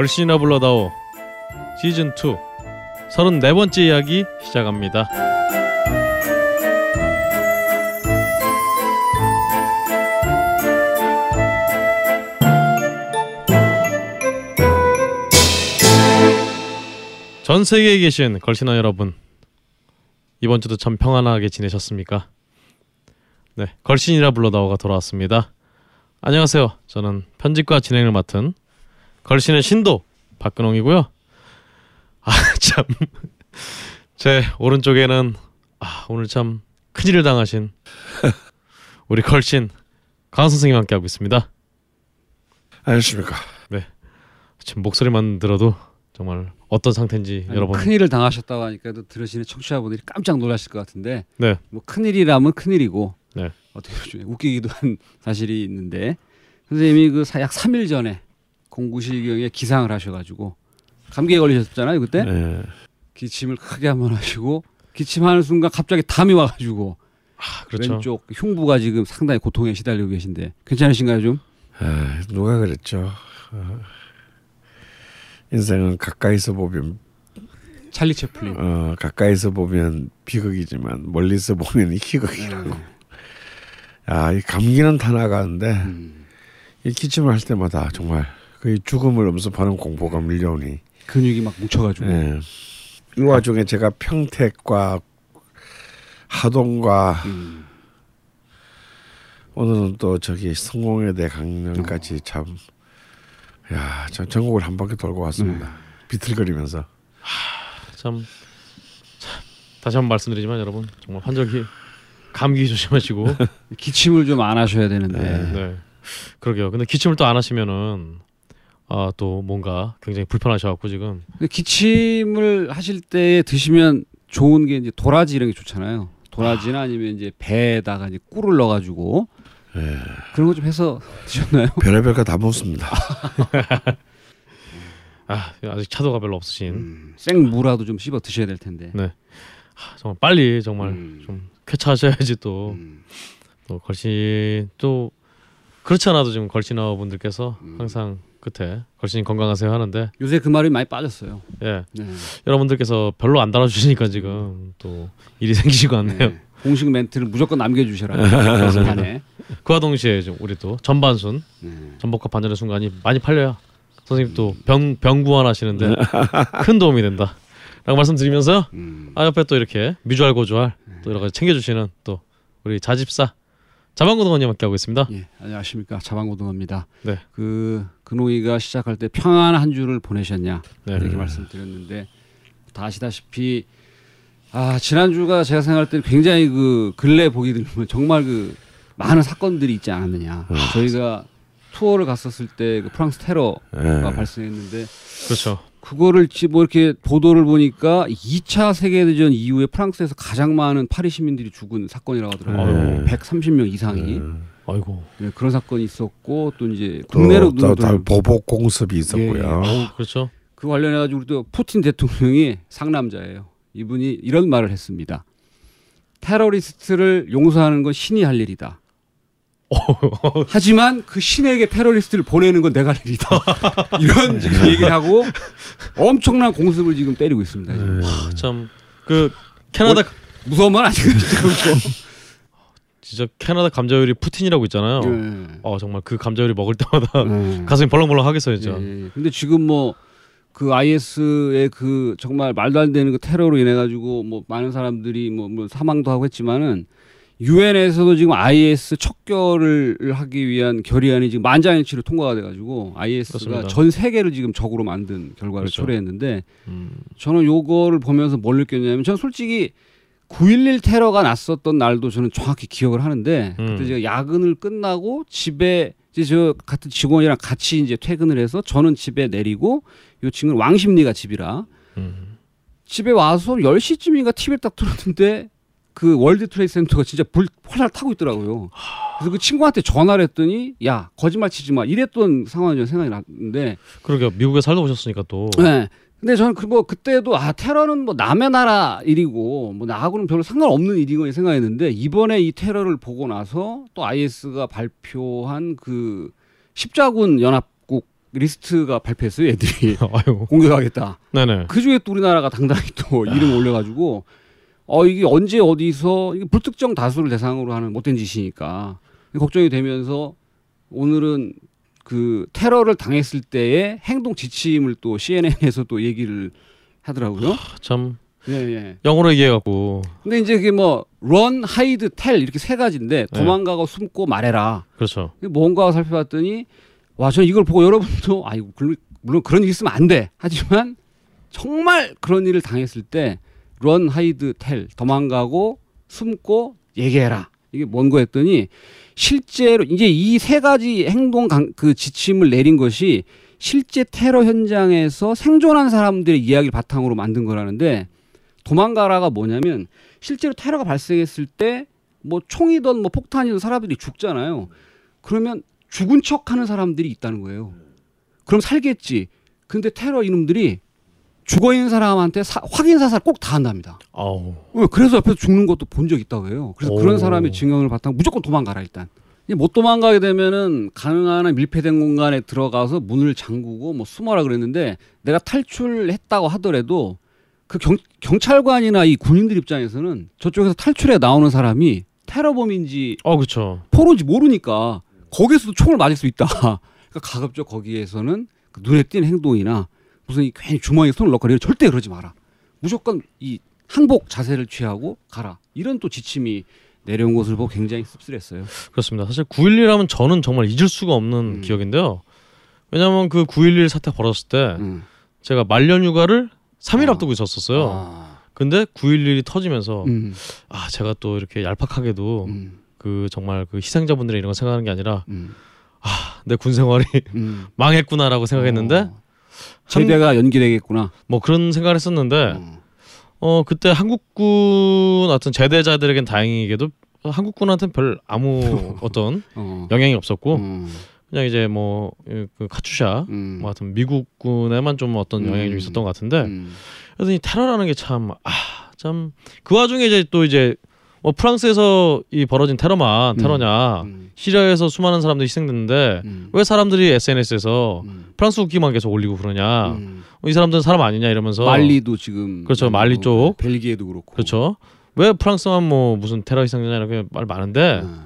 걸신이나 불러다오 시즌 2 34번째 이야기 시작합니다. 전 세계에 계신 걸신아 여러분 이번 주도 참 평안하게 지내셨습니까? 네, 걸신이라 불러다오가 돌아왔습니다. 안녕하세요. 저는 편집과 진행을 맡은 걸신의 신도 박근홍이고요. 아 참, 제 오른쪽에는 아, 오늘 참 큰일을 당하신 우리 걸신 강 선생님 함께 하고 있습니다. 안녕하십니까. 지금 목소리만 들어도 정말 어떤 상태인지 아니, 여러분 큰일을 당하셨다고 하니까 또 들으시는 청취자분들이 깜짝 놀라실 것 같은데 네. 뭐 큰일이라면 큰일이고 네. 어떻게 보면 웃기기도 한 사실이 있는데 선생님이 그 약 3일 전에 공구시경에 기상을 하셔가지고 감기에 걸리셨잖아요 그때 네. 기침을 크게 한번 하시고 기침하는 순간 갑자기 담이 와가지고 아, 그렇죠. 왼쪽 흉부가 지금 상당히 고통에 시달리고 계신데 괜찮으신가요 좀? 아, 누가 그랬죠. 어, 인생은 가까이서 보면 찰리 채플린. 어, 가까이서 보면 비극이지만 멀리서 보면 희극이라고. 야, 이 감기는 다 나가는데 음, 이 기침을 할 때마다 정말 그 죽음을 엄습하는 공포가 밀려오니. 근육이 막 뭉쳐가지고. 예. 이 와중에 제가 평택과 하동과 음, 오늘은 또 저기 성공회대 강연까지 참, 야, 참 전국을 한 바퀴 돌고 왔습니다. 비틀거리면서. 참, 참 다시 한번 말씀드리지만 여러분 정말 환절기 감기 조심하시고 기침을 좀 안 하셔야 되는데. 네 그러게요. 근데 기침을 또 안 하시면은 아 또 뭔가 굉장히 불편하셔갖고 지금 근데 기침을 하실 때 드시면 좋은 게 이제 도라지 이런 게 좋잖아요. 도라지나 아 니면 이제 배에다가 이제 꿀을 넣어가지고 예. 그런 거 좀 해서 드셨나요? 별의별 거다 먹습니다. 아 아직 차도가 별로 없으신 음, 생무라도 좀 씹어 드셔야 될 텐데. 아, 정말 빨리 정말 음. 좀 쾌차하셔야지 또또 음, 걸신 또 그렇지 않아도 지금 걸신어 분들께서 음. 항상 끝에 걸신 건강하세요 하는데 요새 그 말이 많이 빠졌어요. 예 네. 여러분들께서 별로 안 달아주시니까 지금 또 일이 생기시고 않네요. 네. 공식 멘트를 무조건 남겨주셔라. 그와 동시에 좀 우리 또 전반순 네. 전복과 반전의 순간이 많이 팔려야 선생님 또 병 병구원 하시는데 큰 도움이 된다. 라고 말씀드리면서요. 음. 아 옆에 또 이렇게 미주알 고주알 또 여러 가지 챙겨주시는 또 우리 자집사 자방고등원님 함께 하고 있습니다. 예, 안녕하십니까 자방고등어입니다. 네. 그 근호이가 시작할 때 평안한 한 주를 보내셨냐 네. 이렇게 말씀드렸는데 다 아시다시피 아 지난주가 제가 생각할 때 굉장히 그 근래 보기 들면 정말 그 많은 사건들이 있지 않았느냐. 저희가 투어를 갔었을 때 그 프랑스 테러가 예. 발생했는데 그렇죠. 그거를 지- 뭐 이렇게 보도를 보니까 2차 세계대전 이후에 프랑스에서 가장 많은 파리 시민들이 죽은 사건이라고 하더라고요. 네. 130명 이상이 예. 아이고. 네, 그런 사건이 있었고 또 이제 또, 국내로 또, 도또 보복 공습이 있었고요. 예, 예. 어우, 그렇죠. 그 관련해 가지고 또 푸틴 대통령이 상남자예요. 이분이 이런 말을 했습니다. 테러리스트를 용서하는 건 신이 할 일이다. 하지만 그 신에게 테러리스트를 보내는 건 내가 할 일이다. 이런 지금 얘기를 하고 엄청난 공습을 지금 때리고 있습니다. 지금. 예. 참그 캐나다 무서운 말 아니에요, 진짜. 진짜 캐나다 감자요리 푸틴이라고 있잖아요. 예. 어 정말 그 감자요리 먹을 때마다 예. 가슴이 벌렁벌렁 하겠어요, 진짜. 예, 예. 근데 지금 뭐 그 IS의 그 정말 말도 안 되는 그 테러로 인해 가지고 뭐 많은 사람들이 뭐, 뭐 사망도 하고 했지만은 유엔에서도 지금 IS 척결을 하기 위한 결의안이 지금 만장일치로 통과가 돼가지고 IS가 그렇습니다. 전 세계를 지금 적으로 만든 결과를 그렇죠. 초래했는데 음, 저는 요거를 보면서 뭘 느꼈냐면 저는 솔직히 9.11 테러가 났었던 날도 저는 정확히 기억을 하는데 음. 그때 제가 야근을 끝나고 집에 이제 저 같은 직원이랑 같이 이제 퇴근을 해서 저는 집에 내리고 요 친구는 왕십리가 집이라 음. 집에 와서 10시쯤인가 TV를 딱 틀었는데 그 World Trade Center가 진짜 불 활활 타고 있더라고요. 그래서 그 친구한테 전화를 했더니 야 거짓말 치지 마 이랬던 상황이 좀 생각이 났는데 그러게 미국에 살다 오셨으니까 또 네. 근데 저는 그뭐 그때도 아 테러는 뭐 남의 나라 일이고 뭐 나하고는 별로 상관없는 일이고 생각했는데 이번에 이 테러를 보고 나서 또 IS가 발표한 그 십자군 연합국 리스트가 발표했어요. 애들이. 공격하겠다. 네네. 그 중에 또 우리나라가 당당히 또 이름 올려가지고 어 이게 언제 어디서 이게 불특정 다수를 대상으로 하는 못된 짓이니까 걱정이 되면서 오늘은 그 테러를 당했을 때의 행동 지침을 또 CNN에서 또 얘기를 하더라고요. 참 예, 예. 영어로 얘기해갖고 근데 이제 그게 뭐 run, hide, tell 이렇게 세 가지인데 네. 도망가고 숨고 말해라. 그렇죠. 뭔가 살펴봤더니 와, 저는 이걸 보고 여러분도 아 이거 그- 물론 그런 일 있으면 안 돼. 하지만 정말 그런 일을 당했을 때 run, hide, tell 도망가고 숨고 얘기해라. 이게 뭔거 했더니 실제로 이제 이 세 가지 행동 강, 그 지침을 내린 것이 실제 테러 현장에서 생존한 사람들의 이야기를 바탕으로 만든 거라는데 도망가라가 뭐냐면 실제로 테러가 발생했을 때 뭐 총이든 뭐 폭탄이든 사람들이 죽잖아요. 그러면 죽은 척 하는 사람들이 있다는 거예요. 그럼 살겠지. 근데 테러 이놈들이 죽어 있는 사람한테 사- 확인 사살 꼭 다 한답니다. 아우. 왜? 그래서 옆에서 죽는 것도 본 적 있다고 해요. 그래서 오. 그런 사람의 증언을 바탕 무조건 도망가라 일단. 못 도망가게 되면은 가능한 한 밀폐된 공간에 들어가서 문을 잠그고 뭐 숨어라 그랬는데 내가 탈출했다고 하더라도 그 경, 경찰관이나 이 군인들 입장에서는 저쪽에서 탈출해 나오는 사람이 테러범인지 어 그렇죠. 포로인지 모르니까 거기에서도 총을 맞을 수 있다. 그러니까 가급적 거기에서는 그 눈에 띄는 행동이나 무슨 이 괜히 주머니에 손을 이런 절대 그러지 마라. 무조건 이 항복 자세를 취하고 가라. 이런 또 지침이 내려온 것을 보고 굉장히 씁쓸했어요. 그렇습니다. 사실 9.11 하면 저는 정말 잊을 수가 없는 음. 기억인데요. 왜냐하면 그 9.11 사태 벌었을 때 음. 제가 말년 휴가를 3일 아. 앞두고 있었었어요. 아. 근데 9.11이 터지면서 음. 아 제가 또 이렇게 얄팍하게도 음. 그 정말 그 희생자분들의 이런 거 생각하는 게 아니라 음. 내군 생활이 음. 망했구나라고 생각했는데 어. 제대가 연기되겠구나. 뭐 그런 생각을 했었는데 어. 어 그때 한국군 어떤 제대자들에겐 다행히게도 한국군한테는 별 아무 어떤 어. 영향이 없었고 음. 그냥 이제 뭐 그 카투샤 음. 뭐 하여튼 미국군에만 좀 어떤 영향이 좀 음. 있었던 것 같은데 음. 그래서 이 테러라는 게 참 아참 그 와중에 이제 또 이제 뭐 프랑스에서 이 벌어진 테러만 음. 테러냐 음. 시리아에서 수많은 사람들이 희생됐는데 음. 왜 사람들이 SNS에서 음. 프랑스 국기만 계속 올리고 그러냐 음. 어, 이 사람들은 사람 아니냐 이러면서 말리도 지금 그렇죠, 많이 말리 쪽. 벨기에도 그렇고 그렇죠 왜 프랑스만 뭐 무슨 테러 희생자냐 이렇게 말 많은데 어.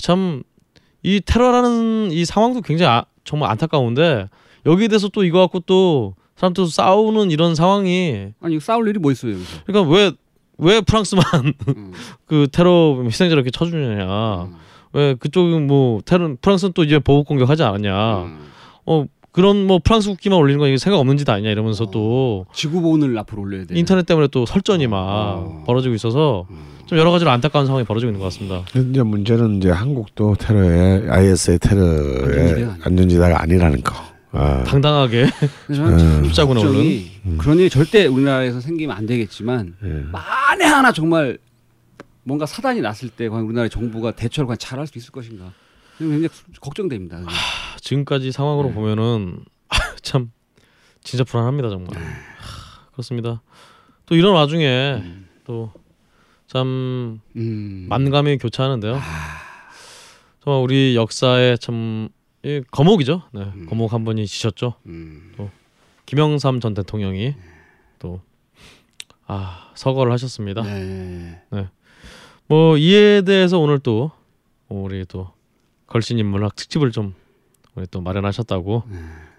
참이 테러라는 이 상황도 굉장히 아, 정말 안타까운데 여기에 대해서 또 이거 갖고 또 사람들 싸우는 이런 상황이 아니 싸울 일이 뭐 있어요 여기서 그러니까 왜 왜 프랑스만 음. 그 테러 희생자 이렇게 쳐주느냐 음. 왜 그쪽은 뭐 테러 프랑스는 또 이제 보복 공격하지 않았냐 음. 어 그런 뭐 프랑스 국기만 올리는 거 이게 생각 없는 짓 아니냐 이러면서 어. 또 지구본을 앞으로 올려야 돼. 인터넷 때문에 또 설전이 막 어. 벌어지고 있어서 음. 좀 여러 가지로 안타까운 상황이 벌어지고 있는 것 같습니다. 이제 문제는 이제 한국도 테러의 IS의 아니야. 안전지대가 아니라는 거. 아, 당당하게 저는 참 음. 십자군에 걱정이 그런 일이 절대 우리나라에서 생기면 안 되겠지만 예. 만에 하나 정말 뭔가 사단이 났을 때 과연 우리나라 정부가 대처를 과연 잘할 수 있을 것인가 굉장히 걱정됩니다. 그냥. 지금까지 상황으로 네. 보면은 참 진짜 불안합니다 정말. 네. 하, 그렇습니다. 또 이런 와중에 음. 또참 음. 만감이 교차하는데요. 정말 우리 역사에 참 이 거목이죠. 네, 음. 거목 한 분이 지셨죠. 음. 김영삼 전 대통령이 또 아, 서거를 하셨습니다. 네. 뭐 이에 대해서 오늘 또 우리 또 걸신 인물학 특집을 좀 우리 또 마련하셨다고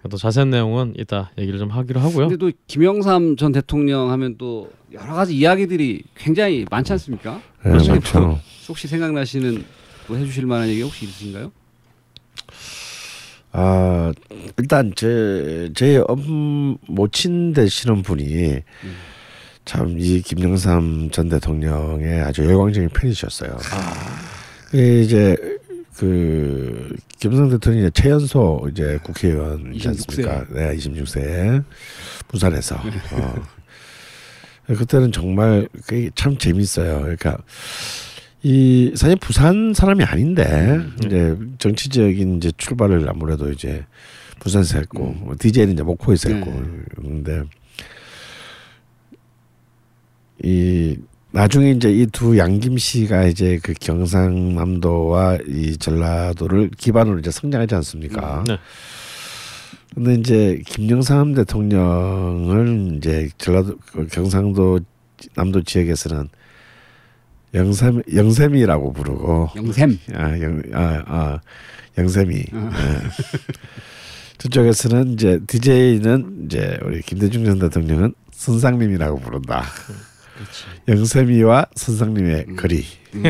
또 자세한 내용은 이따 얘기를 좀 하기로 하고요. 근데 또 김영삼 전 대통령 하면 또 여러 가지 이야기들이 굉장히 많지 않습니까? 예, 그렇죠. 혹시 생각나시는 뭐 해주실 만한 얘기 혹시 있으신가요? 아 일단 제 제 모친 되시는 분이 참이 김영삼 전 대통령의 아주 열광적인 팬이셨어요. 이제 그 김영삼 대통령이 최연소 이제 국회의원이지 26세. 않습니까? 네, 26세 부산에서. 어. 그때는 정말 그게 참 재밌어요. 그러니까 이 사실 부산 사람이 아닌데 이제 정치적인 이제 출발을 아무래도 이제 부산에서 했고 DJ는 이제 목포에서 했고 네. 그런데 이 나중에 이제 이 두 양김 씨가 이제 그 경상남도와 이 전라도를 기반으로 이제 성장하지 않습니까? 네. 근데 이제 김영삼 대통령을 이제 전라도 그 경상도 남도 지역에서는 영삼 영샘이라고 부르고 영샘. 아 영 아 아, 영샘이 어. 예. 저쪽에서는 이제 DJ는 이제 우리 김대중 전 대통령은 선상님이라고 부른다. 그렇지. 영샘이와 선상님의 음. 거리. 음.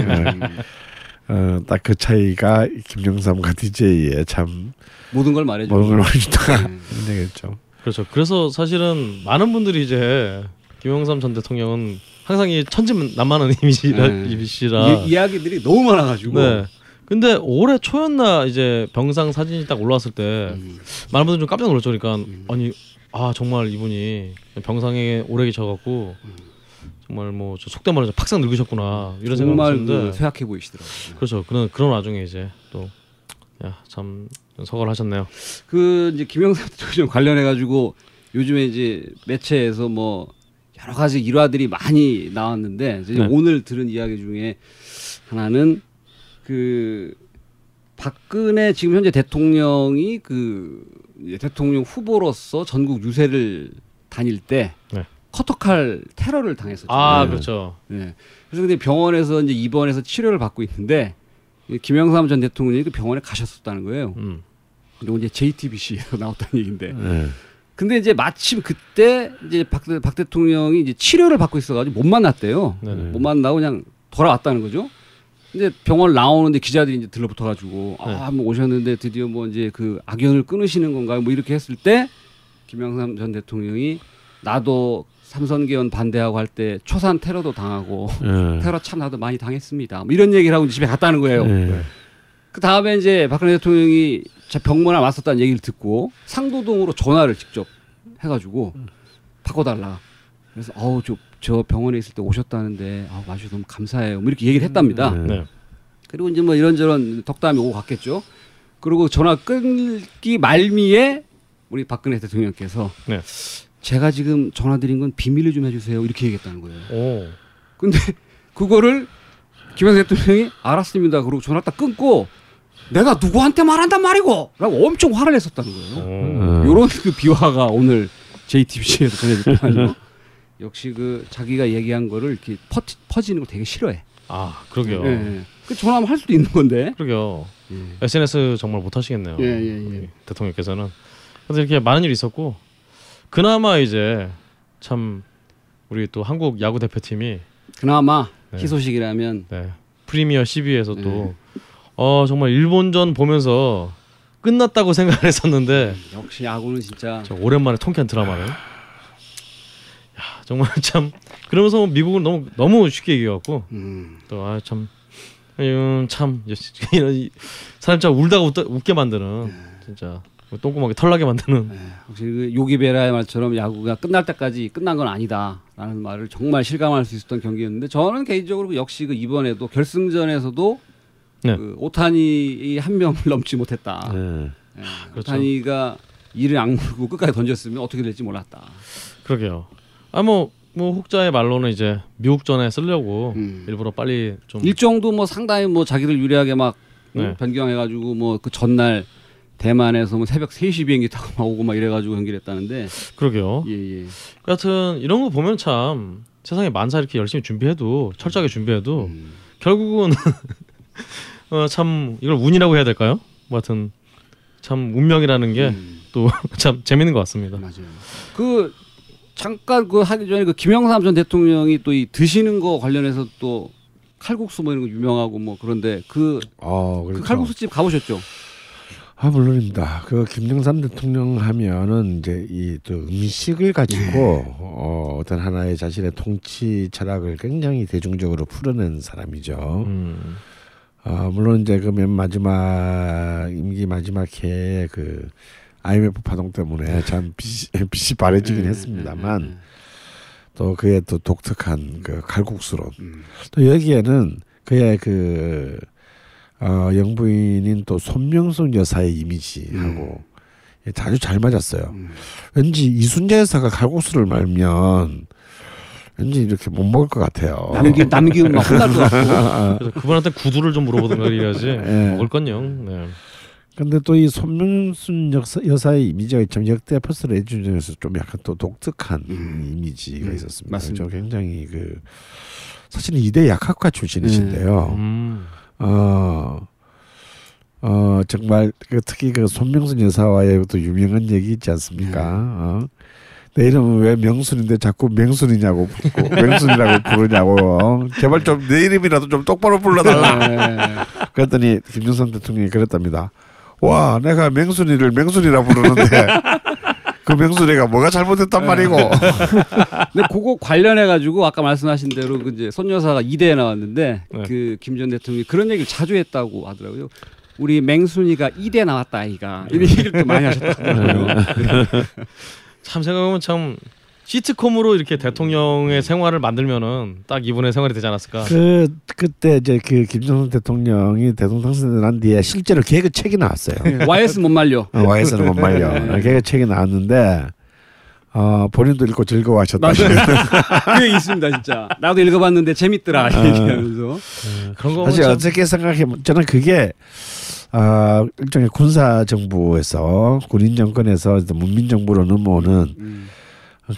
어, 딱 그 차이가 김영삼과 DJ의 참 모든 걸 말해줘. 모든 걸 말해준다. 음. 이런 얘기겠죠. 그렇죠. 그래서 사실은 많은 분들이 이제 김영삼 전 대통령은 항상 이 천진난만한 이미지라 네. 이미지라. 이, 이야기들이 너무 많아가지고. 네. 근데 올해 초였나 이제 병상 사진이 딱 올라왔을 때 음. 많은 분들 좀 깜짝 놀랐죠. 그러니까 음. 아니 아 정말 이분이 병상에 오래 계셔갖고 정말 뭐 저 속된 말로 팍상 늙으셨구나 이런 했는데 그 쇠약해 보이시더라고요. 그렇죠. 그런 그런 와중에 이제 또 야 참 서거를 하셨네요. 그 이제 김영삼 대통령 관련해 가지고 요즘에 이제 매체에서 뭐 여러 가지 일화들이 많이 나왔는데 네. 오늘 들은 이야기 중에 하나는 그 박근혜 지금 현재 대통령이 그 대통령 후보로서 전국 유세를 다닐 때 네. 커터칼 테러를 당했었죠. 아 네. 그렇죠. 네. 그래서 근데 병원에서 이제 입원해서 치료를 받고 있는데 이 김영삼 전 대통령이 그 병원에 가셨었다는 거예요. 음. 그리고 이제 JTBC에서 나왔다는 얘기인데. 네. 근데 이제 마침 그때 이제 박, 박 대통령이 이제 치료를 받고 있어가지고 못 만났대요. 네네. 못 만나고 그냥 돌아왔다는 거죠. 근데 병원 나오는데 기자들이 이제 들러붙어가지고 네. 아, 한번 오셨는데 드디어 뭐 이제 그 악연을 끊으시는 건가요? 뭐 이렇게 했을 때 김영삼 전 대통령이 나도 삼선 개헌 반대하고 할 때 초산 테러도 당하고 네. 테러 참 나도 많이 당했습니다. 뭐 이런 얘기를 하고 집에 갔다는 거예요. 네. 그 다음에 이제 박근혜 대통령이 제 병문안 왔었다는 얘기를 듣고 상도동으로 전화를 직접 해가지고 바꿔달라. 그래서 어우 저, 저 병원에 있을 때 오셨다는데 아우 아주 너무 감사해요. 뭐 이렇게 얘기를 했답니다. 네. 네. 그리고 이제 뭐 이런저런 덕담이 오고 갔겠죠. 그리고 전화 끊기 말미에 우리 박근혜 대통령께서 네. 제가 지금 전화 드린 건 비밀로 좀 해주세요. 이렇게 얘기했다는 거예요. 오. 근데 그거를 김영삼 대통령이 알았습니다. 그러고 전화 딱 끊고 내가 누구한테 말한단 말이고 라고 엄청 화를 냈었다는 거예요. 오. 음. 요런 그 비화가 오늘 JTBC에서 전해졌거든요. 역시 그 자기가 얘기한 거를 이렇게 퍼, 퍼지는 걸 되게 싫어해. 아 그러게요. 예, 예. 그 전화하면 할 수도 있는 건데. 그러게요. 예. SNS 정말 못 하시겠네요. 예, 예, 예. 대통령께서는. 그래서 이렇게 많은 일이 있었고 그나마 이제 참 우리 또 한국 야구 대표팀이 그나마 네. 희소식이라면 네, 프리미어 12에서 네. 또 어, 정말 일본전 보면서 끝났다고 생각을 했었는데. 역시 야구는 진짜. 저 오랜만에 통쾌한 드라마를 야 정말 참. 그러면서 미국은 너무 너무 쉽게 이겨갖고. 음, 또아 참. 음, 참 이런 이- 사람 참 울다가 웃다, 웃게 만드는. 진짜. 똥구멍에 털나게 만드는. 네, 역시 그 요기베라의 말처럼 야구가 끝날 때까지 끝난 건 아니다라는 말을 정말 실감할 수 있었던 경기였는데 저는 개인적으로 그 역시 그 이번에도 결승전에서도 네. 그 오타니이 한 명을 넘지 못했다. 네. 예, 그렇죠. 오타니가 이를 악물고 끝까지 던졌으면 어떻게 될지 몰랐다. 그러게요. 아뭐뭐 혹자의 말로는 이제 미국전에 쓰려고 음. 일부러 빨리 좀 일정도 뭐 상당히 뭐 자기들 유리하게 막 응? 네. 변경해가지고 뭐 그 전날 대만에서 뭐 새벽 3시 비행기 타고 막 오고 막 이래가지고 경기를 했다는데 그러게요. 예 예. 여하튼 이런 거 보면 참 세상에 만사 이렇게 열심히 준비해도 철저하게 준비해도 음. 결국은 어, 참 이걸 운이라고 해야 될까요? 뭐 하여튼 참 운명이라는 게 또 참 음. 재밌는 것 같습니다. 맞아요. 그 잠깐 그 하기 전에 그 김영삼 전 대통령이 또 이 드시는 거 관련해서 또 칼국수 뭐 이런 거 유명하고 뭐 그런데 그, 어, 그. 칼국수 집 가보셨죠? 아 물론입니다. 그 김영삼 대통령 하면은 이제 이 또 음식을 가지고 어, 어떤 하나의 자신의 통치 철학을 굉장히 대중적으로 풀어낸 사람이죠. 음, 아 물론 이제 그 맨 마지막 임기 마지막 해에 그 IMF 파동 때문에 참 빚이, 빚이 바래지긴 예, 했습니다만 예, 예, 또 그의 또 독특한 그 칼국수론 음. 또 여기에는 그의 그 어, 영부인인 또 손명숙 여사의 이미지하고 아주 잘 맞았어요. 음. 왠지 이순재 여사가 칼국수를 말면 왠지 이렇게 못 먹을 것 같아요. 남기 남기면 막 혼날 것 같고. 그래서 그분한테 구두를 좀 물어보든가 이래야지 예. 먹을 건요. 네. 근데 또 이 손명순 여사, 여사의 이미지가 참 역대 레지 중에서 좀 약간 또 독특한 음. 이미지가 음, 있었습니다. 맞습니다. 저 굉장히 그 사실 이대 약학과 출신이신데요. 음. 어, 어 정말 그 특히 그 손명순 여사와의 또 유명한 얘기 있지 않습니까? 어? 내 이름은 왜 명순인데 자꾸 맹순이냐고 묻고 맹순이라고 부르냐고 어? 제발 좀 내 이름이라도 좀 똑바로 불러달라. 네. 그랬더니 김정선 대통령이 그랬답니다. 와, 내가 맹순이를 맹순이라 부르는데 그 맹순이가 뭐가 잘못했단 말이고. 근데 그거 관련해 가지고 아까 말씀하신 대로 그 이제 손 여사가 이대에 나왔는데 네. 그 김전 대통령이 그런 얘기를 자주 했다고 하더라고요. 우리 맹순이가 이대 나왔다 아이가 이런 얘기를 또 많이 하셨다고요. 참 생각하면 참 시트콤으로 이렇게 대통령의 생활을 만들면은 딱 이분의 생활이 되지 않았을까. 그 그때 이제 그 김정선 대통령이 대통령 당선된 뒤에 실제로 개그 책이 나왔어요. YS 못 말려. 어, 와이스는 못 말려. 네. 개그 책이 나왔는데 어, 본인도 읽고 즐거워하셨다. 그게 있습니다 진짜. 나도 읽어봤는데 재밌더라 얘기하면서. 네, 그런 거 사실 어떻게 생각해 저는 그게 아 일종의 군사 정부에서 군인 정권에서 문민 정부로 넘어오는 음.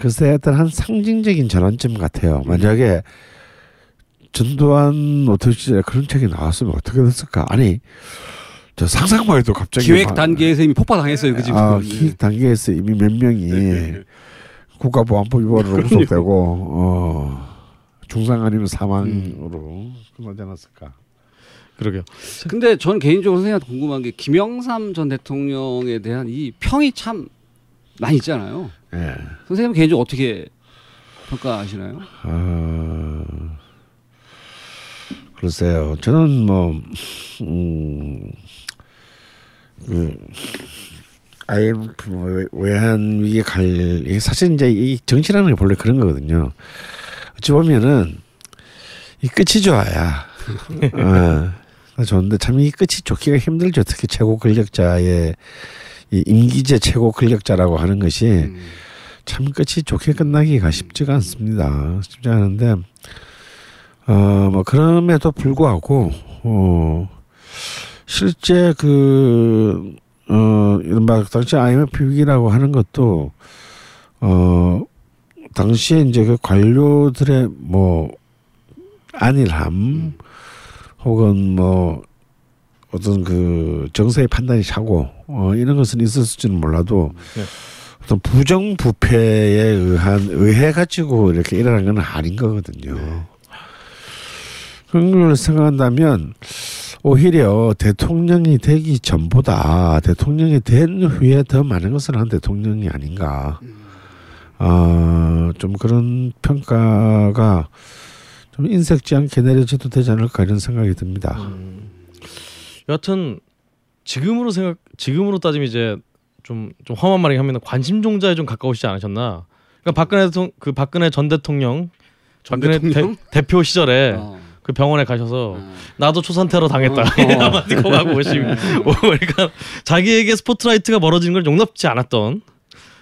글쎄 어떤 한 상징적인 전환점 같아요. 만약에 전두환 노태우 시절에 그런 책이 나왔으면 어떻게 됐을까? 아니 저 상상만 해도 갑자기 기획 막- 단계에서 이미 폭파당했어요 그 집은. 아, 기획 단계에서 이미 몇 명이 네. 국가보안법 위반으로 구속되고 어, 중상 아니면 사망으로 끝나지 않았을까? 그러게요. 근데 전 개인적으로 선생님한테 궁금한 게 김영삼 전 대통령에 대한 이 평이 참 많이 있잖아요. 예. 선생님 개인적으로 어떻게 평가하시나요? 어, 글쎄요. 저는 뭐, 음, 그, IMF 뭐 외환 위기 갈, 사실 이제 이 정치라는 게 본래 그런 거거든요. 어찌 보면은 이 끝이 좋아야. 어, 좋은데 참 이 끝이 좋기가 힘들죠. 특히 최고 권력자의 이 임기제 최고 권력자라고 하는 것이 음. 참 끝이 좋게 끝나기가 쉽지가 않습니다. 쉽지 않은데 어뭐 그럼에도 불구하고 어 실제 그 어 이른바 당시 IMF 위기라고 하는 것도 어 당시에 이제 그 관료들의 뭐 안일함 혹은 뭐 어떤 그 정서의 판단이 차고 어 이런 것은 있었을지는 몰라도 네. 어떤 부정부패에 의한 의해 가지고 이렇게 일어난 건 아닌 거거든요. 그런 걸 생각한다면 오히려 대통령이 되기 전보다 대통령이 된 후에 더 많은 것을 한 대통령이 아닌가. 아, 좀 그런 평가가 좀 인색지 않게 내려져도 되지 않을까 이런 생각이 듭니다. 음. 여하튼 지금으로 생각 지금으로 따지면 이제 좀 좀 험한 말이긴 합니다. 관심종자에 좀 가까우시지 않으셨나? 그러니까 박근혜 대통령 그 박근혜 전 대통령 전 박근혜 대통령? 대, 표 시절에 어. 그 병원에 가셔서 어. 나도 초산 테러 당했다. 어. 한마디 고 하고 오시 그러니까 자기에게 스포트라이트가 멀어지는 걸 용납지 않았던.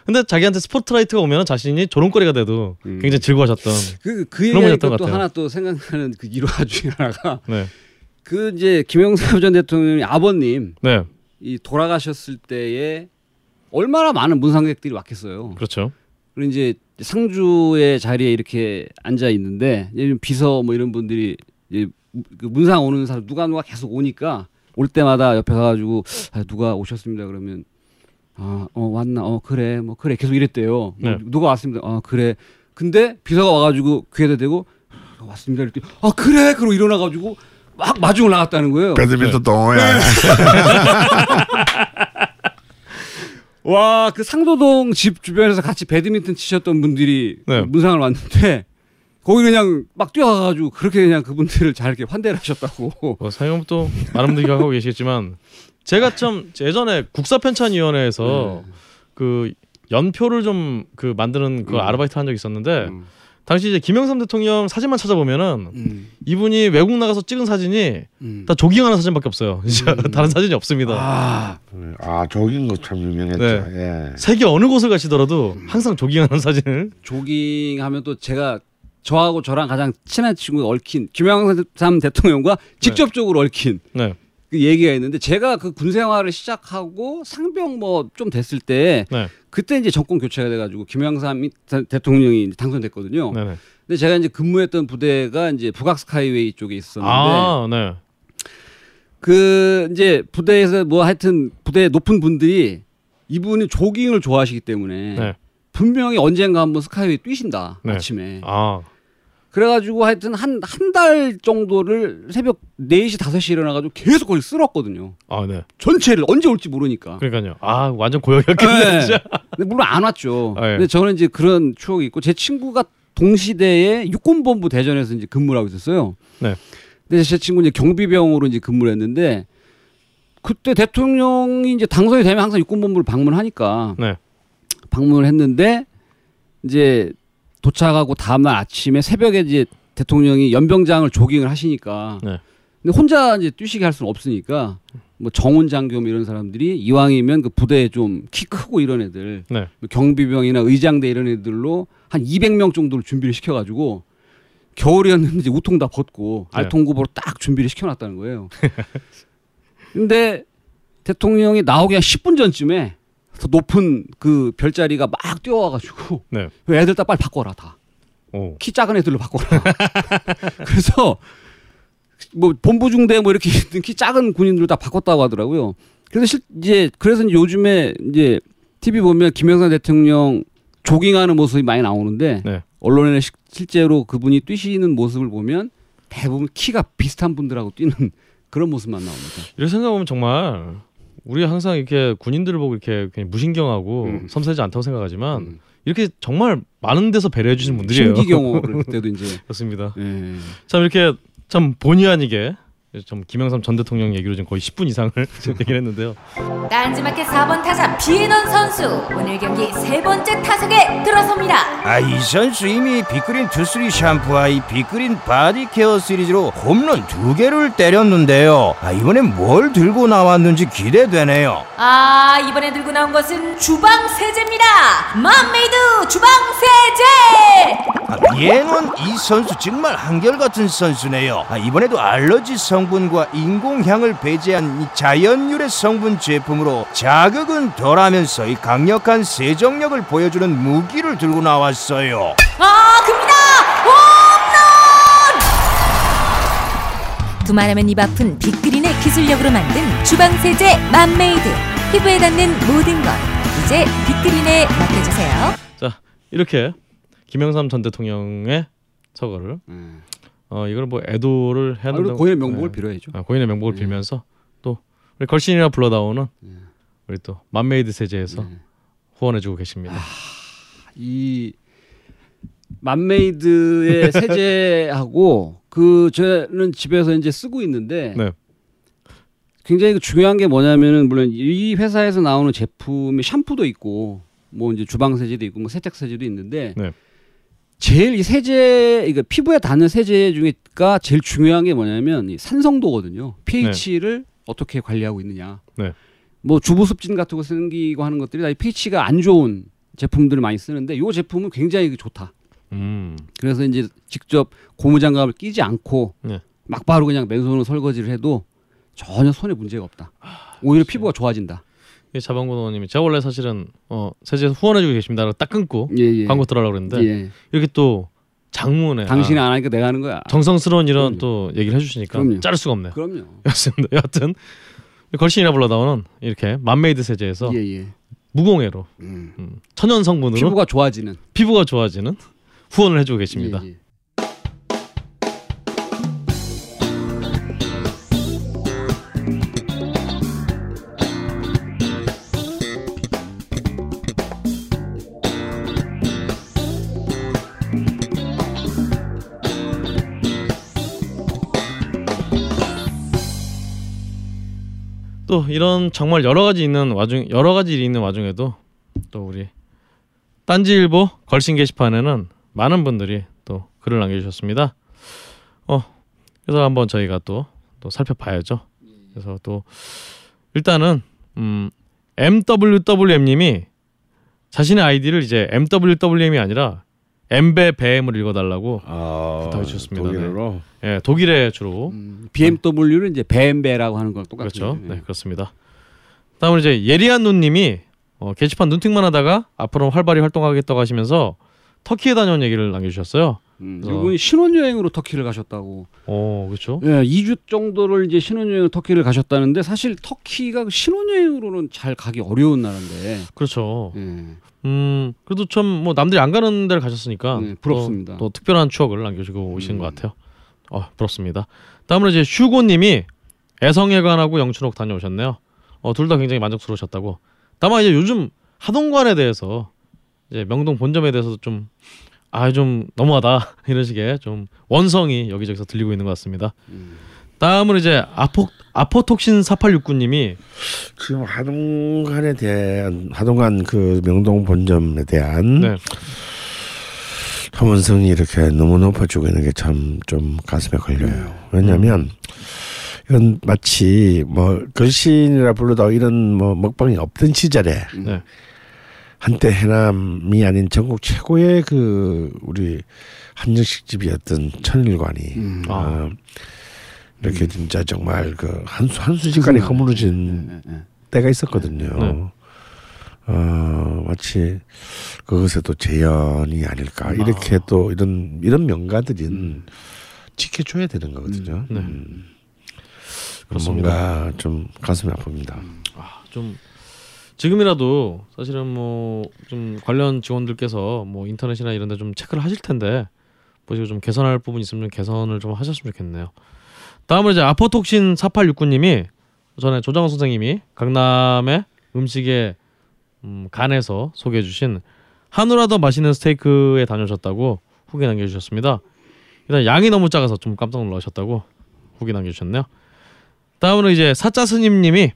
근데 자기한테 스포트라이트가 오면 자신이 조롱거리가 돼도 음. 굉장히 즐거워하셨던. 그, 그 그런 분이었던 것또 같아요. 하나 또 생각나는 그 일화 중에 하나가 네, 그 이제 김영삼 전 대통령의 아버님 네, 이 돌아가셨을 때에 얼마나 많은 문상객들이 왔겠어요. 그렇죠. 그리고 이제 상주의 자리에 이렇게 앉아 있는데 비서 뭐 이런 분들이 이제 그 문상 오는 사람 누가 누가 계속 오니까 올 때마다 옆에 가가지고 아, 누가 오셨습니다 그러면 아 어 왔나? 어 그래. 뭐 그래. 계속 이랬대요. 뭐 네. 누가 왔습니다 아 그래. 근데 비서가 와 가지고 귀에다 대고 아, 왔습니다 이랬더니 아 그래. 그러고 일어나 가지고 막 마중을 나갔다는 거예요. 배드민턴 동호회 와 그 상도동 집 주변에서 같이 배드민턴 치셨던 분들이 네. 그 문상을 왔는데 거기 그냥 막 뛰어가가지고 그렇게 그냥 그분들을 잘 이렇게 환대를 하셨다고. 뭐 사용도 많은 분들이 하고 계시겠지만 제가 참 예전에 국사편찬위원회에서 네. 그 연표를 좀 그 만드는 그 음. 아르바이트 한 적이 있었는데 음. 당시 이제 김영삼 대통령 사진만 찾아보면은 음. 이분이 외국 나가서 찍은 사진이 음. 다 조깅하는 사진밖에 없어요. 진짜 음. 다른 사진이 없습니다. 아, 아 저긴 거참 유명했죠. 네. 예. 세계 어느 곳을 가시더라도 항상 조깅하는 사진을 조깅하면 또 제가 저하고 저랑 가장 친한 친구가 얽힌 김영삼 대통령과 직접적으로 얽힌 네. 그 얘기가 있는데 제가 그 군 생활을 시작하고 상병 뭐 좀 됐을 때 네. 그때 이제 정권 교체가 돼가지고 김영삼 대통령이 당선됐거든요. 네네. 근데 제가 이제 근무했던 부대가 이제 북악 스카이웨이 쪽에 있었는데 아, 네. 그 이제 부대에서 뭐 하여튼 부대 높은 분들이 이분이 조깅을 좋아하시기 때문에 네. 분명히 언젠가 한번 스카이웨이 뛰신다 네. 아침에 아, 그래가지고 하여튼 한 한 달 정도를 새벽 4시 5시에 일어나가지고 계속 거기 쓸었거든요 아, 네. 전체를 언제 올지 모르니까 그러니까요. 아, 완전 고역이었겠네, 네. 근데 물론 안 왔죠 아, 예. 근데 저는 이제 그런 추억이 있고 제 친구가 동시대에 육군본부 대전에서 이제 근무를 하고 있었어요 네. 근데 제 친구 이제 경비병으로 이제 근무를 했는데 그때 대통령이 이제 당선이 되면 항상 육군본부를 방문하니까 네. 방문을 했는데 이제 도착하고 다음날 아침에 새벽에 이제 대통령이 연병장을 조깅을 하시니까 네. 근데 혼자 이제 뛰시게 할 수는 없으니까 뭐 정훈 장교 뭐 이런 사람들이 이왕이면 그 부대에 좀 키 크고 이런 애들 네. 뭐 경비병이나 의장대 이런 애들로 한 200명 정도를 준비를 시켜가지고 겨울이었는데 이제 우통 다 벗고 네. 알통구보로 딱 준비를 시켜놨다는 거예요. 근데 대통령이 나오기 한 10분 전쯤에 더 높은 그 별자리가 막 뛰어와가지고 네. 그 애들 다 빨리 바꿔라 다. 오. 키 작은 애들로 바꿔라. 그래서 뭐 본부 중대 뭐 이렇게 있는 키 작은 군인들 다 바꿨다고 하더라고요. 그래서 실 이제 그래서 이제 요즘에 이제 TV 보면 김영삼 대통령 조깅하는 모습이 많이 나오는데 네. 언론에 시- 실제로 그분이 뛰시는 모습을 보면 대부분 키가 비슷한 분들하고 뛰는 그런 모습만 나옵니다. 이렇게 생각하면 정말 우리 항상 이렇게 군인들을 보고 이렇게 그냥 무신경하고 음. 섬세하지 않다고 생각하지만 음. 이렇게 정말 많은 데서 배려해 주시는 분들이에요. 신기경호를 그때도 이제 그렇습니다. 예. 참 이렇게 참 본의 아니게 좀 김영삼 전 대통령 얘기로 지금 거의 10분 이상을 얘기를 했는데요. 딴지마켓 4번 타자 비에넌 선수 오늘 경기 세 번째 타석에 들어섭니다. 아, 이 선수 이미 빅그린 투쓰리 샴푸와 이 빅그린 바디 케어 시리즈로 홈런 두 개를 때렸는데요. 아, 이번엔 뭘 들고 나왔는지 기대되네요. 아 이번에 들고 나온 것은 주방 세제입니다. 맘메이드 주방 세제. 아, 얘는 이 선수 정말 한결같은 선수네요. 아, 이번에도 알러지 성분과 인공향을 배제한 이 자연 유래 성분 제품으로 자극은 덜하면서 이 강력한 세정력을 보여주는 무기를 들고 나왔어요. 아 큽니다. 홈런. 두말하면 입 아픈 빅그린의 기술력으로 만든 주방 세제 맘메이드 피부에 닿는 모든 것 이제 빅그린에 맡겨주세요. 자 이렇게 김영삼 전 대통령의 서거를 음. 어 이걸 뭐 애도를 해야 아, 된다고 고인의 명복을 네. 빌어야죠. 아, 고인의 명복을 네. 빌면서 또 우리 걸신이라 불러다오는 네. 우리 또 맘메이드 세제에서 네. 후원해주고 계십니다. 이 맘메이드의 세제하고 그 저는 집에서 이제 쓰고 있는데 네. 굉장히 그 중요한 게 뭐냐면은 물론 이 회사에서 나오는 제품이 샴푸도 있고 뭐 이제 주방 세제도 있고 뭐 세탁 세제도 있는데 네. 제일 이 세제 이거 피부에 닿는 세제 중에가 제일 중요한 게 뭐냐면 이 산성도거든요. pH를 어떻게 관리하고 있느냐. 네. 뭐 주부 습진 같은 거 생기고 하는 것들이 다이 pH가 안 좋은 제품들을 많이 쓰는데 이 제품은 굉장히 좋다. 음. 그래서 이제 직접 고무장갑을 끼지 않고 네. 막바로 그냥 맨손으로 설거지를 해도 전혀 손에 문제가 없다. 오히려 피부가 좋아진다. 이 자방고노님이 제가 원래 사실은 어 세제 후원해주고 계십니다. 딱 끊고 예, 예. 광고 들어가려고 그랬는데 예. 이렇게 또 장문에 당신이 아, 안 하니까 내가 하는 거야. 정성스러운 이런 그럼요. 또 얘기를 해주시니까 그럼요. 자를 수가 없네요. 그럼요. 여하튼 걸신이라 불러다오는 이렇게 맘메이드 세제에서 예, 예. 무공해로 음. 음, 천연 성분으로 피부가 좋아지는. 피부가 좋아지는 후원을 해주고 계십니다. 또 이런 정말 여러 가지 있는 와중 여러 가지 일이 있는 와중에도 또 우리 딴지일보 걸신 게시판에는 많은 분들이 또 글을 남겨주셨습니다. 어 그래서 한번 저희가 또 또 살펴봐야죠. 그래서 또 일단은 음 MWWM님이 자신의 아이디를 이제 MWWM이 아니라 엠베 베엠을 읽어달라고 아, 부탁해 주셨습니다. 독일어로. 예, 독일에 주로 음, BMW를 이제 뱀베라고 하는 건 똑같죠. 그렇죠. 네, 그렇습니다. 다음으로 이제 예리한 누님이 어, 게시판 눈팅만 하다가 앞으로 활발히 활동하겠다고 하시면서 터키에 다녀온 얘기를 남겨주셨어요. 음, 이분이 신혼여행으로 터키를 가셨다고. 어, 그렇죠. 예, 2주 정도를 이제 신혼여행 터키를 가셨다는데 사실 터키가 신혼여행으로는 잘 가기 어려운 나라인데. 그렇죠. 예. 음, 그래도 참 뭐 남들이 안 가는 데를 가셨으니까 네, 부럽습니다. 또, 또 특별한 추억을 남겨주고 오신 음. 것 같아요. 어, 부럽습니다. 다음으로 이제 슈고님이 애성회관하고 영춘옥 다녀오셨네요. 어, 둘 다 굉장히 만족스러우셨다고. 다만 이제 요즘 하동관에 대해서 이제 명동 본점에 대해서도 좀 아 좀 너무하다 이런 식의 좀 원성이 여기저기서 들리고 있는 것 같습니다. 음. 다음으로 이제 아포 아포톡신 4869님이 지금 하동관에 대한 하동관 그 명동 본점에 대한 네. 혐오성이 이렇게 너무 높아지고 있는 게 참 좀 가슴에 걸려요. 왜냐하면 이건 마치 뭐 걸신이라 불러도 이런 뭐 먹방이 없던 시절에 네. 한때 해남이 아닌 전국 최고의 그 우리 한정식 집이었던 천일관이 음. 아. 어, 이렇게 진짜 정말 그 한수 한수식간에 허물어진 예, 예. 때가 있었거든요. 네. 어, 마치 그것에도 재현이 아닐까 이렇게 또 이런 이런 명가들은 지켜줘야 되는 거거든요. 네. 음. 뭔가 좀 가슴이 아픕니다. 아, 좀 지금이라도 사실은 뭐 좀 관련 직원들께서 뭐 인터넷이나 이런 데 좀 체크를 하실 텐데 보시고 좀 개선할 부분이 있으면 개선을 좀 하셨으면 좋겠네요. 다음으로 이제 아포톡신 4869님이 전에 조장훈 선생님이 강남의 음식에 음, 간에서 소개해 주신 한우라 더 맛있는 스테이크에 다녀오셨다고 후기 남겨주셨습니다. 일단 양이 너무 작아서 좀 깜짝 놀라셨다고 후기 남겨주셨네요. 다음으로 이제 사자 스님님이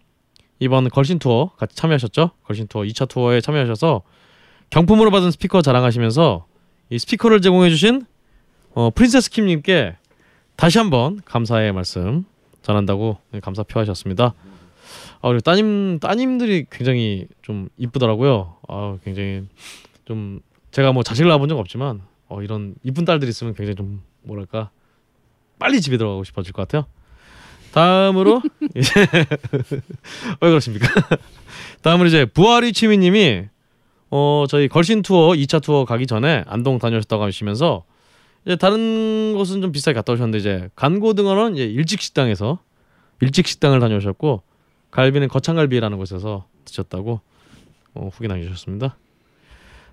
이번 걸신 투어 같이 참여하셨죠? 걸신 투어 2차 투어에 참여하셔서 경품으로 받은 스피커 자랑하시면서 이 스피커를 제공해 주신 어, 프린세스 킴님께 다시 한번 감사의 말씀 전한다고 네, 감사 표하셨습니다. 아, 그리고 따님 따님들이 굉장히 좀 이쁘더라고요. 아, 굉장히 좀 제가 뭐 자식을 낳아본 적 없지만 어, 이런 이쁜 딸들이 있으면 굉장히 좀 뭐랄까 빨리 집에 들어가고 싶어질 것 같아요. 다음으로 이제 왜 그러십니까? 다음으로 이제 부활이 취미님이 어 저희 걸신 투어 2차 투어 가기 전에 안동 다녀오셨다고 하시면서 이제 다른 곳은 좀 비싸게 갔다 오셨는데 이제 간고등어는 이제 일찍 식당에서 일찍 식당을 다녀오셨고 갈비는 거창갈비라는 곳에서 드셨다고 어, 후기 남겨주셨습니다.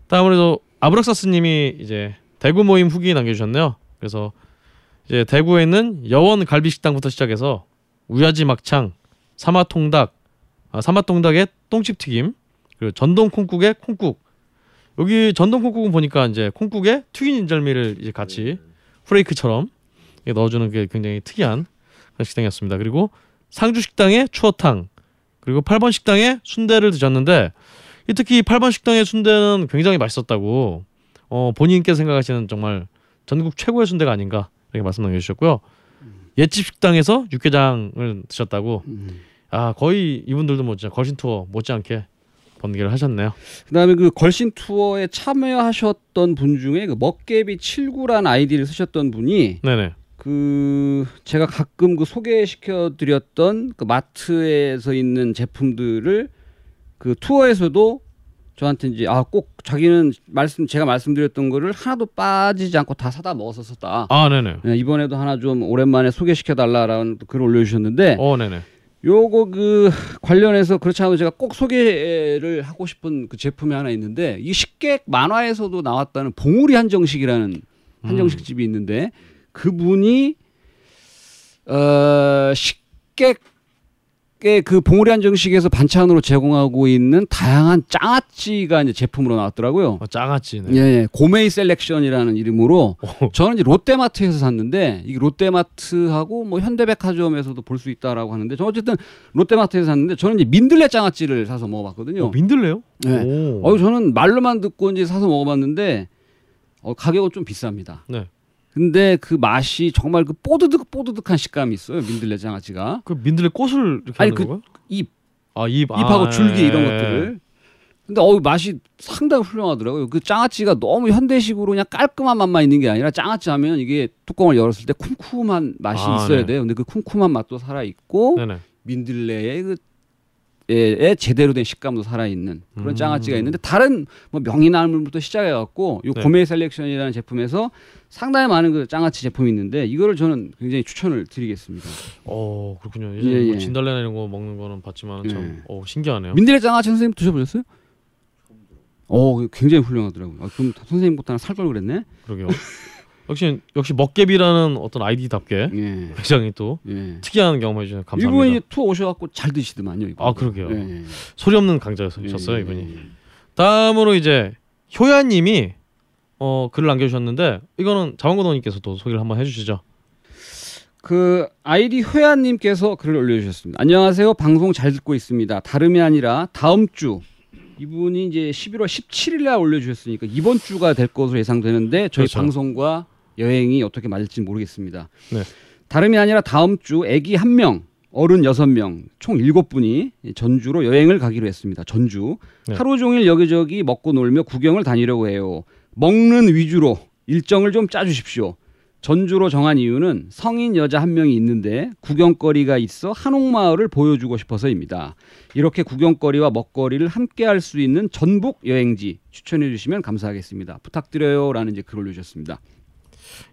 다음으로 아브락사스님이 이제 대구 모임 후기 남겨주셨네요. 그래서 이제 대구에 있는 여원 갈비식당부터 시작해서 우야지 막창, 사마통닭, 아, 사마통닭에 똥집 튀김, 그리고 전동 콩국에 콩국. 여기 전동 콩국은 보니까 이제 콩국에 튀긴 인절미를 이제 같이 후레이크처럼 이렇게 넣어주는 게 굉장히 특이한 그런 식당이었습니다. 그리고 상주 식당에 추어탕, 그리고 8번 식당에 순대를 드셨는데 이 특히 8번 식당의 순대는 굉장히 맛있었다고 어, 본인께서 생각하시는 정말 전국 최고의 순대가 아닌가 이렇게 말씀 남겨주셨고요. 옛집 식당에서 육개장을 드셨다고 음. 아 거의 이분들도 뭐 진짜 거신 투어 못지않게 번개를 하셨네요. 그다음에 그 걸신 투어에 참여하셨던 분 중에 그 먹개비 79란 아이디를 쓰셨던 분이 네네. 그 제가 가끔 그 소개시켜 드렸던 그 마트에서 있는 제품들을 그 투어에서도 저한테 이제 아 꼭 자기는 말씀 제가 말씀드렸던 거를 하나도 빠지지 않고 다 사다 먹었었다. 아 네네. 네, 이번에도 하나 좀 오랜만에 소개시켜 달라라는 글을 올려주셨는데 어 네네. 요거 그 관련해서 그렇지 않아도 제가 꼭 소개를 하고 싶은 그 제품이 하나 있는데 이 식객 만화에서도 나왔다는 봉우리 한정식이라는 한정식 집이 있는데 그분이 어 식객의 그 봉우리 한정식에서 반찬으로 제공하고 있는 다양한 장아찌가 이제 제품으로 나왔더라고요. 어, 짱아찌네. 예, 예. 고메이 셀렉션이라는 이름으로 오. 저는 이제 롯데마트에서 샀는데 이 롯데마트하고 뭐 현대백화점에서도 볼 수 있다라고 하는데 저 어쨌든 롯데마트에서 샀는데 저는 이제 민들레 장아찌를 사서 먹어봤거든요. 어, 민들레요? 네. 오. 어, 저는 말로만 듣고 이제 사서 먹어봤는데 어, 가격은 좀 비쌉니다. 네. 근데 그 맛이 정말 그 뽀드득 뽀드득한 식감이 있어요. 민들레 장아찌가 그 민들레 꽃을 이렇게 아니, 그? 입 아 입. 잎하고 아, 줄기 이런 예. 것들을 근데 어 맛이 상당히 훌륭하더라고요. 그 장아찌가 너무 현대식으로 그냥 깔끔한 맛만 있는 게 아니라 장아찌 하면 이게 뚜껑을 열었을 때 쿰쿰한 맛이 아, 있어야 네. 돼요. 근데 그 쿰쿰한 맛도 살아 있고. 민들레의 그 에 제대로 된 식감도 살아 있는 그런 음. 장아찌가 있는데 다른 뭐 명이나물부터 시작해 갖고 요 네. 고메 셀렉션이라는 제품에서 상당히 많은 그 장아찌 제품이 있는데 이거를 저는 굉장히 추천을 드리겠습니다. 어 그렇군요. 이제 예, 뭐 예. 진달래나 이런 거 먹는 거는 봤지만 참 예. 어, 신기하네요. 민들레 장아찌 선생님 드셔보셨어요? 어, 굉장히 훌륭하더라고요. 아, 그럼 선생님부터 하나 살 걸 그랬네. 그러게요. 역시 역시 먹개비라는 어떤 아이디답게 예. 굉장히 또 예. 특이한 경험해 주셔서 감사합니다. 이분이 투어 오셔갖고 잘 드시더만요. 이분. 아, 그러게요. 예, 예. 소리 없는 강자셨어요 예, 이분이. 예, 예. 다음으로 이제 효야님이 어 글을 남겨주셨는데 이거는 자원고동님께서도 소개를 한번 해주시죠. 그 아이디 회아님께서 글을 올려주셨습니다. 안녕하세요. 방송 잘 듣고 있습니다. 다름이 아니라 다음 주 이분이 이제 11월 17일 날 올려주셨으니까 이번 주가 될 것으로 예상되는데 저희 그렇죠. 방송과 여행이 어떻게 맞을지 모르겠습니다. 네. 다름이 아니라 다음 주 아기 한 명, 어른 여섯 명, 총 일곱 분이 전주로 여행을 가기로 했습니다. 전주 네. 하루 종일 여기저기 먹고 놀며 구경을 다니려고 해요. 먹는 위주로 일정을 좀 짜주십시오. 전주로 정한 이유는 성인 여자 한 명이 있는데 구경거리가 있어 한옥마을을 보여주고 싶어서입니다. 이렇게 구경거리와 먹거리를 함께 할 수 있는 전북 여행지 추천해 주시면 감사하겠습니다. 부탁드려요라는 이제 글을 올려주셨습니다.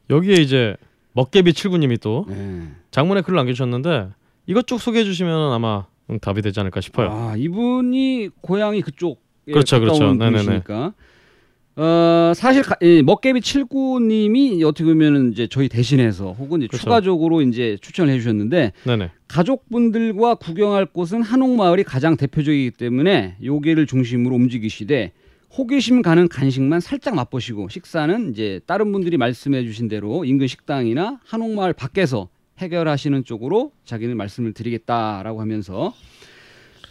여기에 이제 먹개비 칠구님이 또 네. 장문에 글을 남겨주셨는데 이것 쭉 소개해 주시면 아마 응, 답이 되지 않을까 싶어요. 아 이분이 고향이 그쪽 그렇죠, 그렇죠. 네네네. 분이시니까 어 사실 가, 이 먹개비 칠구님이 어떻게 보면은 이제 저희 대신해서 혹은 이제 그렇죠. 추가적으로 이제 추천을 해주셨는데 네네. 가족분들과 구경할 곳은 한옥마을이 가장 대표적이기 때문에 요게를 중심으로 움직이시되 호기심 가는 간식만 살짝 맛보시고 식사는 이제 다른 분들이 말씀해 주신 대로 인근 식당이나 한옥마을 밖에서 해결하시는 쪽으로 자기는 말씀을 드리겠다라고 하면서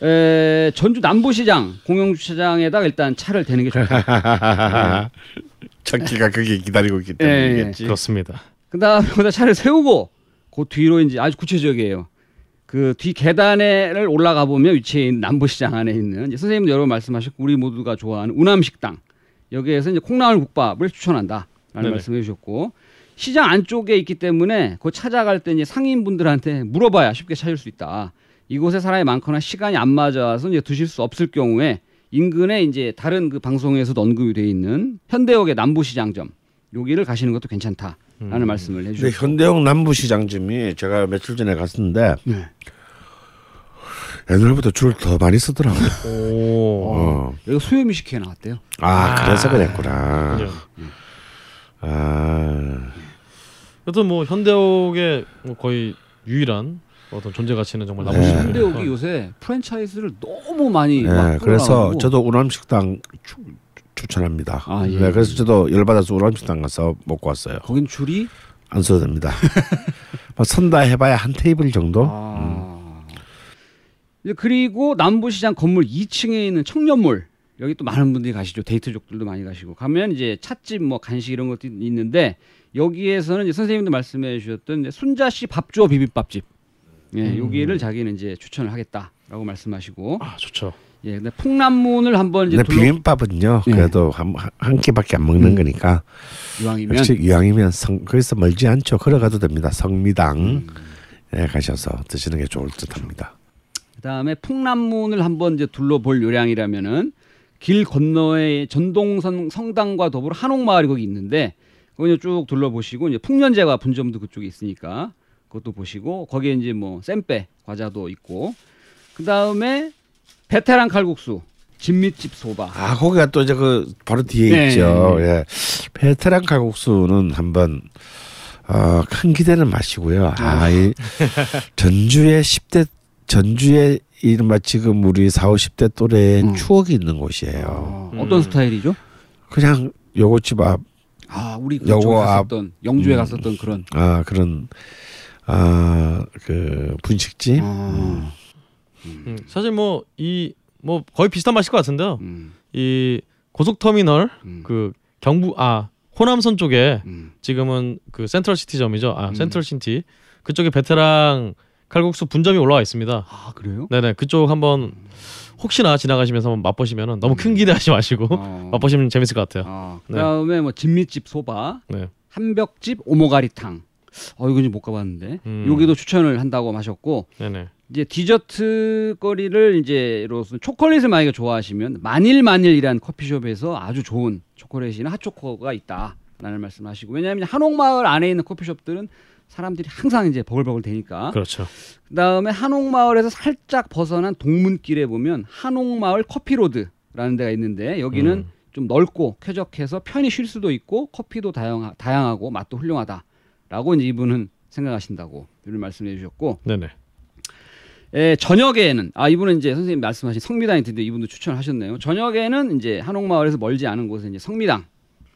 에, 전주 남부시장 공영주차장에다가 일단 차를 대는 게 좋다. 첫끼가 거기 기다리고 있기 예, 예. 때문이겠지. 그렇습니다. 그다음에 거기다 차를 세우고 그 뒤로 이제 아주 구체적이에요. 그 뒤 계단에를 올라가 보면 위치해 있는 남부시장 안에 있는 이제 선생님도 여러 번 말씀하셨고 우리 모두가 좋아하는 우남식당 여기에서 이제 콩나물 국밥을 추천한다라는 네네. 말씀해 주셨고 시장 안쪽에 있기 때문에 그 찾아갈 때 이제 상인분들한테 물어봐야 쉽게 찾을 수 있다. 이곳에 사람이 많거나 시간이 안 맞아서 이제 드실 수 없을 경우에 인근에 이제 다른 그 방송에서도 언급이 돼 있는 현대역의 남부시장점 여기를 가시는 것도 괜찮다 라는 음. 말씀을 해주셨고 현대역 남부시장쯤이 제가 며칠 전에 갔는데 네. 옛날보다 줄을 더 많이 쓰더라고. 오. 어. 여기 소요미 식회 나왔대요. 아, 아, 그래서 그랬구나. 그죠. 아, 여튼 뭐 현대옥의 뭐 거의 유일한 어떤 존재 가치는 정말 네. 남으시네요. 근데 여기 요새 프랜차이즈를 너무 많이 막 네, 그래서 저도 우남식당 추, 추천합니다. 아, 예. 네, 그래서 저도 열받아서 우남식당 가서 먹고 왔어요. 거긴 줄이 안 써도 됩니다. 뭐 선다 해봐야 한 테이블 정도. 아. 이제 그리고 남부시장 건물 2층에 있는 청년몰 여기 또 많은 분들이 가시죠. 데이트족들도 많이 가시고 가면 이제 찻집 뭐 간식 이런 것도 있는데 여기에서는 이제 선생님도 말씀해 주셨던 순자씨 밥주어 비빔밥집 예, 여기를 자기는 이제 추천을 하겠다라고 말씀하시고 아 좋죠. 예, 근데 풍남문을 한번 이제 근데 둘러 비빔밥은요. 예. 그래도 한, 한 끼밖에 안 먹는 음. 거니까 이왕이면 역시 이왕이면 성, 거기서 멀지 않죠. 걸어가도 됩니다. 성미당 음. 예, 가셔서 드시는 게 좋을 듯합니다. 그다음에 풍남문을 한번 이제 둘러볼 요량이라면은 길 건너에 전동선 성당과 더불어 한옥마을이 거기 있는데 거기 쭉 둘러보시고 이제 풍년제과 분점도 그쪽에 있으니까 그것도 보시고 거기에 이제 뭐 쌤빼 과자도 있고 그 다음에 베테랑 칼국수 진미집 소바 아, 거기가 또 이제 그 바로 뒤에 네. 있죠. 예. 베테랑 칼국수는 한번 어, 큰 기대는 마시고요. 아, 이 전주의 10대 전주의 이른바 지금 우리 4, 50대 또래의 음. 추억이 있는 곳이에요. 어, 음. 어떤 스타일이죠? 그냥 요거집 앞, 아 우리 요거 그쪽에 앞- 갔었던 영주에 음. 갔었던 그런 아, 그런, 아, 그, 분식집. 아, 음, 사실 뭐이뭐 거의 비슷한 맛일 것 같은데요. 음, 이 고속터미널 음, 그 경부 아 호남선 쪽에 음. 지금은 그 센트럴 시티점이죠. 아 음. 센트럴 시티 그쪽에 베테랑 칼국수 분점이 올라와 있습니다. 아 그래요? 네네 그쪽 한번 혹시나 지나가시면서 한번 맛보시면은 너무 큰 기대하지 마시고 어. 맛보시면 재밌을 것 같아요. 어, 네. 그다음에 뭐 진미집 소바, 네. 한벽집 오모가리탕. 어 이거 좀 못 가봤는데 음. 여기도 추천을 한다고 하셨고 네네. 이제 디저트 거리를 이제로서 초콜릿을 만약에 좋아하시면 만일 만일이란 커피숍에서 아주 좋은 초콜릿이나 핫초코가 있다라는 말씀하시고 왜냐하면 한옥마을 안에 있는 커피숍들은 사람들이 항상 이제 버글버글 되니까 그렇죠. 그다음에 한옥마을에서 살짝 벗어난 동문길에 보면 한옥마을 커피로드라는 데가 있는데 여기는 음. 좀 넓고 쾌적해서 편히 쉴 수도 있고 커피도 다양, 다양하고 맛도 훌륭하다라고 이제 이분은 생각하신다고 이런 말씀해 주셨고 네네. 에, 저녁에는 아 이분은 이제 선생님 말씀하신 성미당이 드는데 이분도 추천을 하셨네요. 저녁에는 이제 한옥마을에서 멀지 않은 곳에 이제 성미당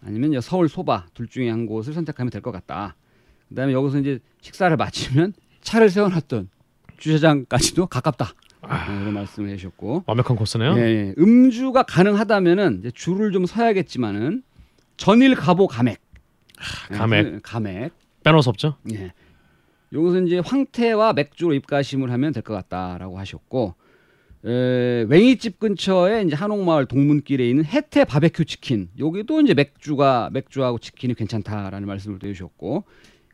아니면 서울 소바 둘 중에 한 곳을 선택하면 될 것 같다. 그다음에 여기서 이제 식사를 마치면 차를 세워놨던 주차장까지도 가깝다. 아. 네, 이런 말씀을 해주셨고 완벽한 코스네요. 예, 예. 음주가 가능하다면은 이제 줄을 좀 서야겠지만은 전일 가보 가맥. 예, 가맥. 전- 가맥. 빼놓을 수 없죠. 예. 여기서 이제 황태와 맥주로 입가심을 하면 될 것 같다라고 하셨고 에, 웽이집 근처에 이제 한옥마을 동문길에 있는 혜태 바베큐 치킨 여기도 이제 맥주가 맥주하고 치킨이 괜찮다라는 말씀을 또 해주셨고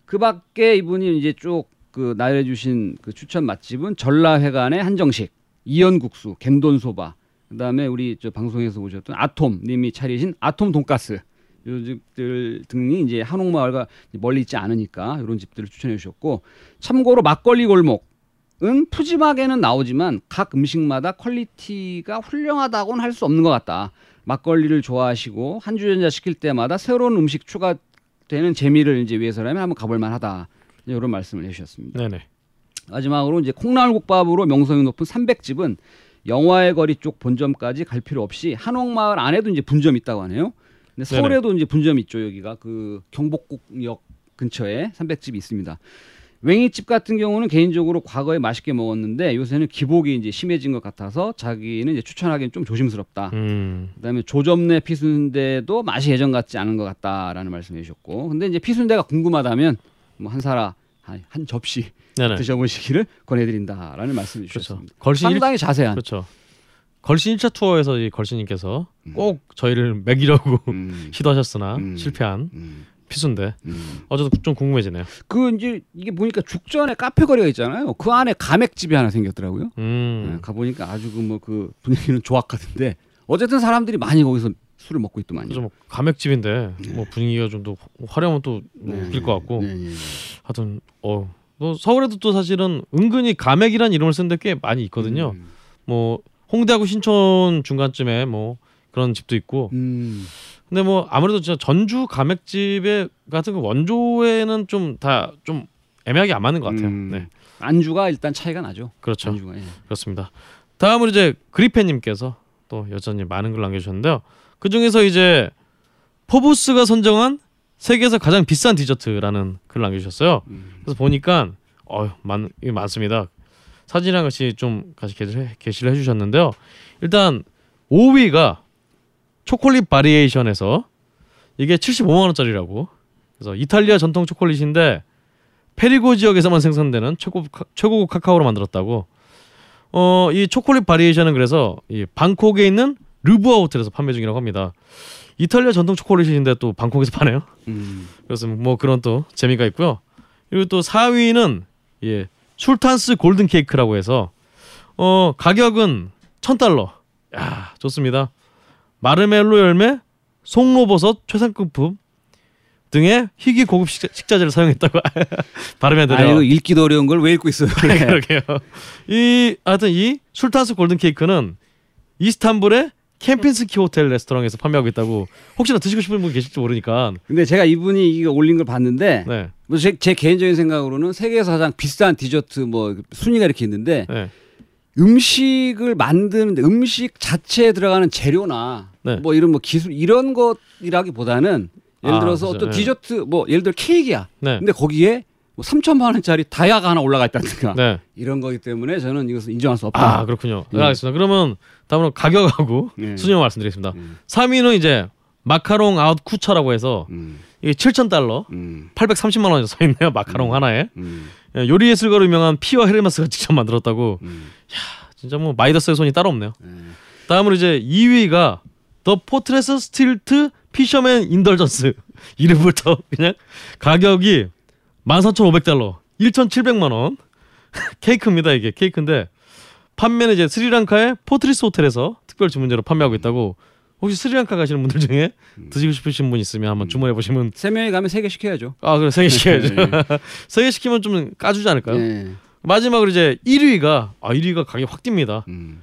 그 밖에 이분이 이제 쭉 그 나열해주신 그 추천 맛집은 전라회관의 한정식 이연국수 갬돈소바 그다음에 우리 저 방송에서 오셨던 아톰 님이 차리신 아톰 돈가스 요 집들 등이 이제 한옥마을과 멀리 있지 않으니까 이런 집들을 추천해 주셨고 참고로 막걸리 골목은 푸짐하게는 나오지만 각 음식마다 quality가 훌륭하다고는 할 수 없는 것 같다. 막걸리를 좋아하시고 한 주전자 시킬 때마다 새로운 음식 추가되는 재미를 이제 위해서라면 한번 가볼 만하다. 이런 말씀을 해주셨습니다. 네네. 마지막으로 이제 콩나물국밥으로 명성이 높은 300집은 영화의 거리 쪽 본점까지 갈 필요 없이 한옥마을 안에도 이제 분점이 있다고 하네요. 근데 서울에도 이제 분점이 있죠. 여기가 그 경복궁역 근처에 300집이 있습니다. 웽이집 같은 경우는 개인적으로 과거에 맛있게 먹었는데 요새는 기복이 이제 심해진 것 같아서 자기는 이제 추천하기는 좀 조심스럽다. 음. 그다음에 조점내 피순대도 맛이 예전 같지 않은 것 같다라는 말씀해 주셨고 근데 이제 피순대가 궁금하다면 뭐 한 사람 한, 한 접시 네네. 드셔보시기를 권해드린다라는 말씀해 그렇죠. 주셨습니다. 일, 상당히 자세한. 그렇죠. 걸신 1차 투어에서 이 걸신님께서 음. 꼭 저희를 먹이려고 음, 시도하셨으나 음. 실패한 음, 피순대. 음. 어쨌든 좀 궁금해지네요. 그 이제 이게 보니까 죽전에 카페 거리가 있잖아요. 그 안에 가맥집이 하나 생겼더라고요. 음. 네, 가보니까 아주 그 뭐 그 분위기는 조악하던데 어쨌든 사람들이 많이 거기서 술을 먹고 있더만요. 그래서 뭐 가맥집인데 뭐 분위기가 좀 더 화려하면 또뭐 네. 웃길 것 같고 네, 네, 네. 하여튼 어. 또 서울에도 또 사실은 은근히 가맥이란 이름을 쓴데꽤 많이 있거든요. 음. 뭐 홍대하고 신촌 중간쯤에 뭐 그런 집도 있고 음. 근데 뭐 아무래도 진짜 전주 가맥집에 같은 그 원조에는 좀다좀 애매하게 안 맞는 것 같아요. 음. 네, 안주가 일단 차이가 나죠. 그렇죠. 안주가. 예. 그렇습니다. 다음으로 이제 그리페님께서 또 여전히 많은 글 남겨주셨는데요. 그 중에서 이제 포브스가 선정한 세계에서 가장 비싼 디저트라는 글을 남겨주셨어요. 음. 그래서 보니까 어 많, 많습니다. 사진이랑 같이 좀 같이 게시를, 해- 해주셨는데요. 일단 5위가 초콜릿 바리에이션에서 이게 75만 원짜리라고. 그래서 이탈리아 전통 초콜릿인데 페리고 지역에서만 생산되는 최고 최고급 카카오로 만들었다고. 어 이 초콜릿 바리에이션은 그래서 이 방콕에 있는 르부아 호텔에서 판매 중이라고 합니다. 이탈리아 전통 초콜릿인데 또 방콕에서 파네요. 음. 그래서 뭐 그런 또 재미가 있고요. 그리고 또 4위는 예 술탄스 골든 케이크라고 해서 어 가격은 1,000달러. 야 좋습니다. 마르멜로 열매, 송로버섯 최상급품 등의 희귀 고급 식자, 식자재를 사용했다고 발음해야 아 되네요. 이거 읽기도 어려운 걸 왜 읽고 있어요? 그러게요. 이 하여튼 이 술탄스 골든 케이크는 이스탄불의 캠핀스키 호텔 레스토랑에서 판매하고 있다고 혹시나 드시고 싶은 분 계실지 모르니까 근데 제가 이분이 이거 올린 걸 봤는데 네, 뭐 제, 제 개인적인 생각으로는 세계에서 가장 비싼 디저트 뭐 순위가 이렇게 있는데 네, 음식을 만드는데 음식 자체에 들어가는 재료나 네. 뭐 이런 뭐 기술 이런 것이라기보다는 예를 아, 들어서 그죠. 어떤 네. 디저트 뭐 예를 들어 케이크야. 네, 근데 거기에 뭐 3천만 원짜리 다이아가 하나 올라가 있다든가 네. 이런 거기 때문에 저는 이것을 인정할 수 없다. 아 그렇군요. 예. 네, 알겠습니다. 그러면 다음으로 가격하고 예. 순위만 말씀드리겠습니다. 음. 3위는 이제 마카롱 haute couture라고 해서 음, 이게 7,000달러, 음, 830만 원이 써 있네요. 마카롱 음. 하나에 음, 예, 요리 예술가로 유명한 피어 헤르메스가 직접 만들었다고. 음. 진짜 뭐 마이더스의 손이 따로 없네요. 네. 다음으로 이제 2위가 The Fortress Stilt Fisherman Indulgence 이름부터 그냥 가격이 13,500달러 1,700만 원 케이크입니다 이게 케이크인데 판매는 이제 스리랑카의 포트리스 호텔에서 특별 주문제로 판매하고 있다고 혹시 스리랑카 가시는 분들 중에 드시고 싶으신 분 있으면 한번 주문해 보시면 세 명이 가면 세 개 시켜야죠. 아 그래 세개 시켜야죠 네. 세개 시키면 좀 까주지 않을까요? 네. 마지막으로 이제 1위가 아 1위가 가격 확 뜁니다 음.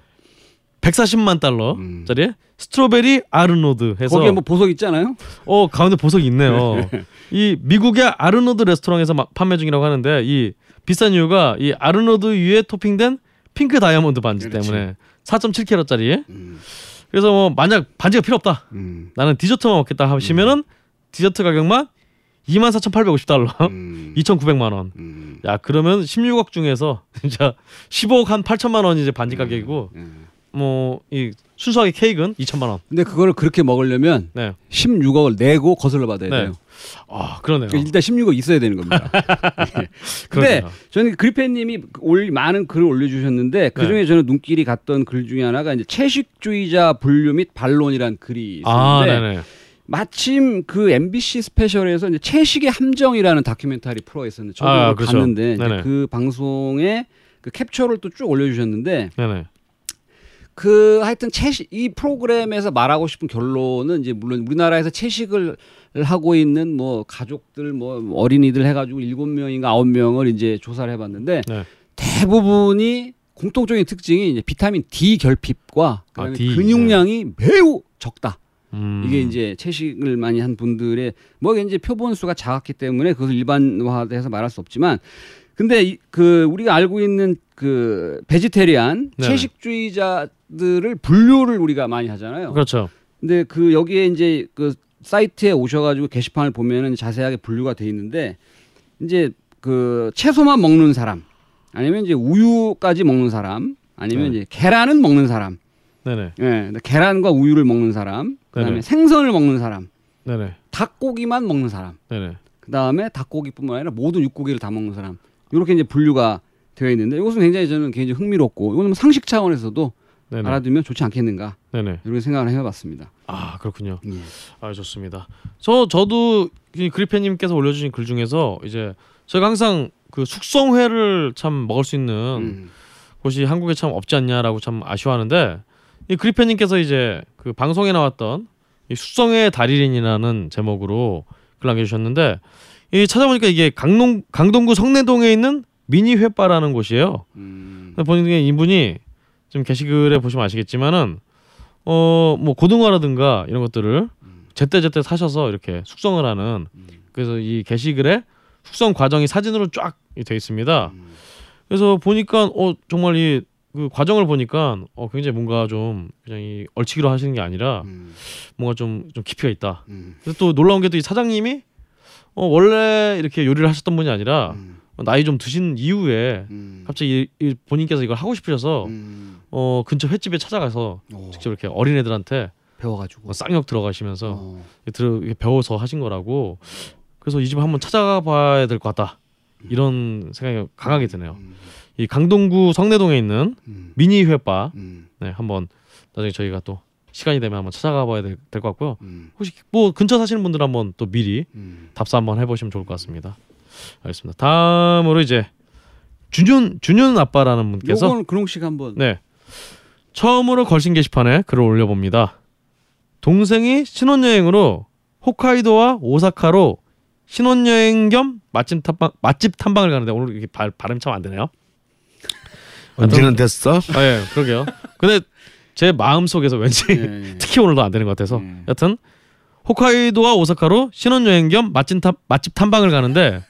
140만 달러짜리 Strawberry 아르노드 해서 거기에 뭐 보석 있잖아요. 어 가운데 보석이 있네요. 이 미국의 아르노드 레스토랑에서 마- 판매 중이라고 하는데 이 비싼 이유가 이 아르노드 위에 토핑된 핑크 다이아몬드 반지 그렇지. 때문에 4.7캐럿짜리. 음. 그래서 뭐 만약 반지가 필요 없다. 음. 나는 디저트만 먹겠다 하시면은 디저트 가격만 24,850달러. 음. 2,900만 원. 음. 야 그러면 16억 중에서 진짜 15억 한 8천만 원이 이제 반지 가격이고 음. 뭐이 순수하게 케이크는 2천만 원. 근데 그거를 그렇게 먹으려면 네. 16억을 내고 거슬러 받아야 네. 돼요. 아 그러네요. 그러니까 일단 16억 있어야 되는 겁니다. 예. 근데 그러네요. 저는 그리펜님이 올 많은 글을 올려주셨는데 그 중에 네. 저는 눈길이 갔던 글 중에 하나가 이제 채식주의자 분류 및 반론이란 글이 아 있었는데 네네. 마침 그 MBC 스페셜에서 이제 채식의 함정이라는 다큐멘터리 프로가 있었는데 저도 아, 그렇죠. 봤는데. 그 방송에 그 캡처를 또 쭉 올려주셨는데 네네. 그 하여튼 채식 이 프로그램에서 말하고 싶은 결론은 이제 물론 우리나라에서 채식을 하고 있는 뭐 가족들 뭐 어린이들 해가지고 일곱 명인가 아홉 명을 이제 조사를 해봤는데 네. 대부분이 공통적인 특징이 이제 비타민 D 결핍과 아, D, 근육량이 매우 적다. 음. 이게 이제 채식을 많이 한 분들의 뭐 이제 표본 수가 작았기 때문에 그것을 일반화해서 말할 수 없지만 근데 이, 그 우리가 알고 있는 그 베지테리안 네네. 채식주의자들을 분류를 우리가 많이 하잖아요. 그렇죠. 근데 그 여기에 이제 그 사이트에 오셔가지고 게시판을 보면은 자세하게 분류가 돼 있는데 이제 그 채소만 먹는 사람 아니면 이제 우유까지 먹는 사람 아니면 네. 이제 계란은 먹는 사람 네네. 예, 계란과 우유를 먹는 사람, 그다음에 네네. 생선을 먹는 사람, 네네. 닭고기만 먹는 사람, 네네. 그다음에 닭고기뿐만 아니라 모든 육고기를 다 먹는 사람. 이렇게 이제 분류가 되어 있는데 이것은 굉장히 저는 굉장히 흥미롭고 이거는 뭐 상식 차원에서도 네네. 알아두면 좋지 않겠는가 네네. 이렇게 생각을 해봤습니다. 아 그렇군요. 예. 아 좋습니다. 저 저도 이 그리페님께서 올려주신 글 중에서 이제 저희가 항상 그 숙성회를 참 먹을 수 있는 음. 곳이 한국에 참 없지 않냐라고 참 아쉬워하는데 이 그리페님께서 이제 그 방송에 나왔던 이 숙성회 달인이라는 제목으로 글 남겨주셨는데 이 찾아보니까 이게 강동 강동구 성내동에 있는 미니 회바라는 곳이에요. 음. 본인의 이분이 지금 게시글에 보시면 아시겠지만은 어 뭐 고등어라든가 이런 것들을 제때 제때 사셔서 이렇게 숙성을 하는 그래서 이 게시글에 숙성 과정이 사진으로 쫙 돼 있습니다. 그래서 보니까 어 정말 이 그 과정을 보니까 어 굉장히 뭔가 좀 그냥 이 얼치기로 하시는 게 아니라 음. 뭔가 좀좀 깊이가 있다. 음. 그래서 또 놀라운 게 또 이 사장님이 어 원래 이렇게 요리를 하셨던 분이 아니라 음. 나이 좀 드신 이후에 음. 갑자기 이, 이 본인께서 이걸 하고 싶으셔서 음. 어 근처 횟집에 찾아가서 오, 직접 이렇게 어린 애들한테 배워가지고 뭐 쌍욕 들어가시면서 어. 들어 배워서 하신 거라고 그래서 이 집 한번 찾아가 봐야 될 것 같다 이런 생각이 강하게 드네요. 음. 이 강동구 성내동에 있는 음. 미니 회바 음. 네 한번 나중에 저희가 또 시간이 되면 한번 찾아가 봐야 될 것 같고요. 음. 혹시 뭐 근처 사시는 분들 한번 또 미리 음. 답사 한번 해보시면 좋을 것 같습니다. 알겠습니다. 다음으로 이제 준윤 준윤 아빠라는 분께서 요건 근홍 씨가 한번 네. 처음으로 걸신 게시판에 글을 올려봅니다. 동생이 신혼여행으로 홋카이도와 오사카로 신혼여행 겸 맛집 탐방 맛집 탐방을 가는데 오늘 이게 발, 발음이 참안 되네요. 언제는 됐어? 아 예, 그러게요. 근데 제 마음 속에서 왠지 예, 예. 특히 오늘도 안 되는 것 같아서 음. 여튼 홋카이도와 오사카로 신혼여행 겸 맛집 탐 맛집 탐방을 가는데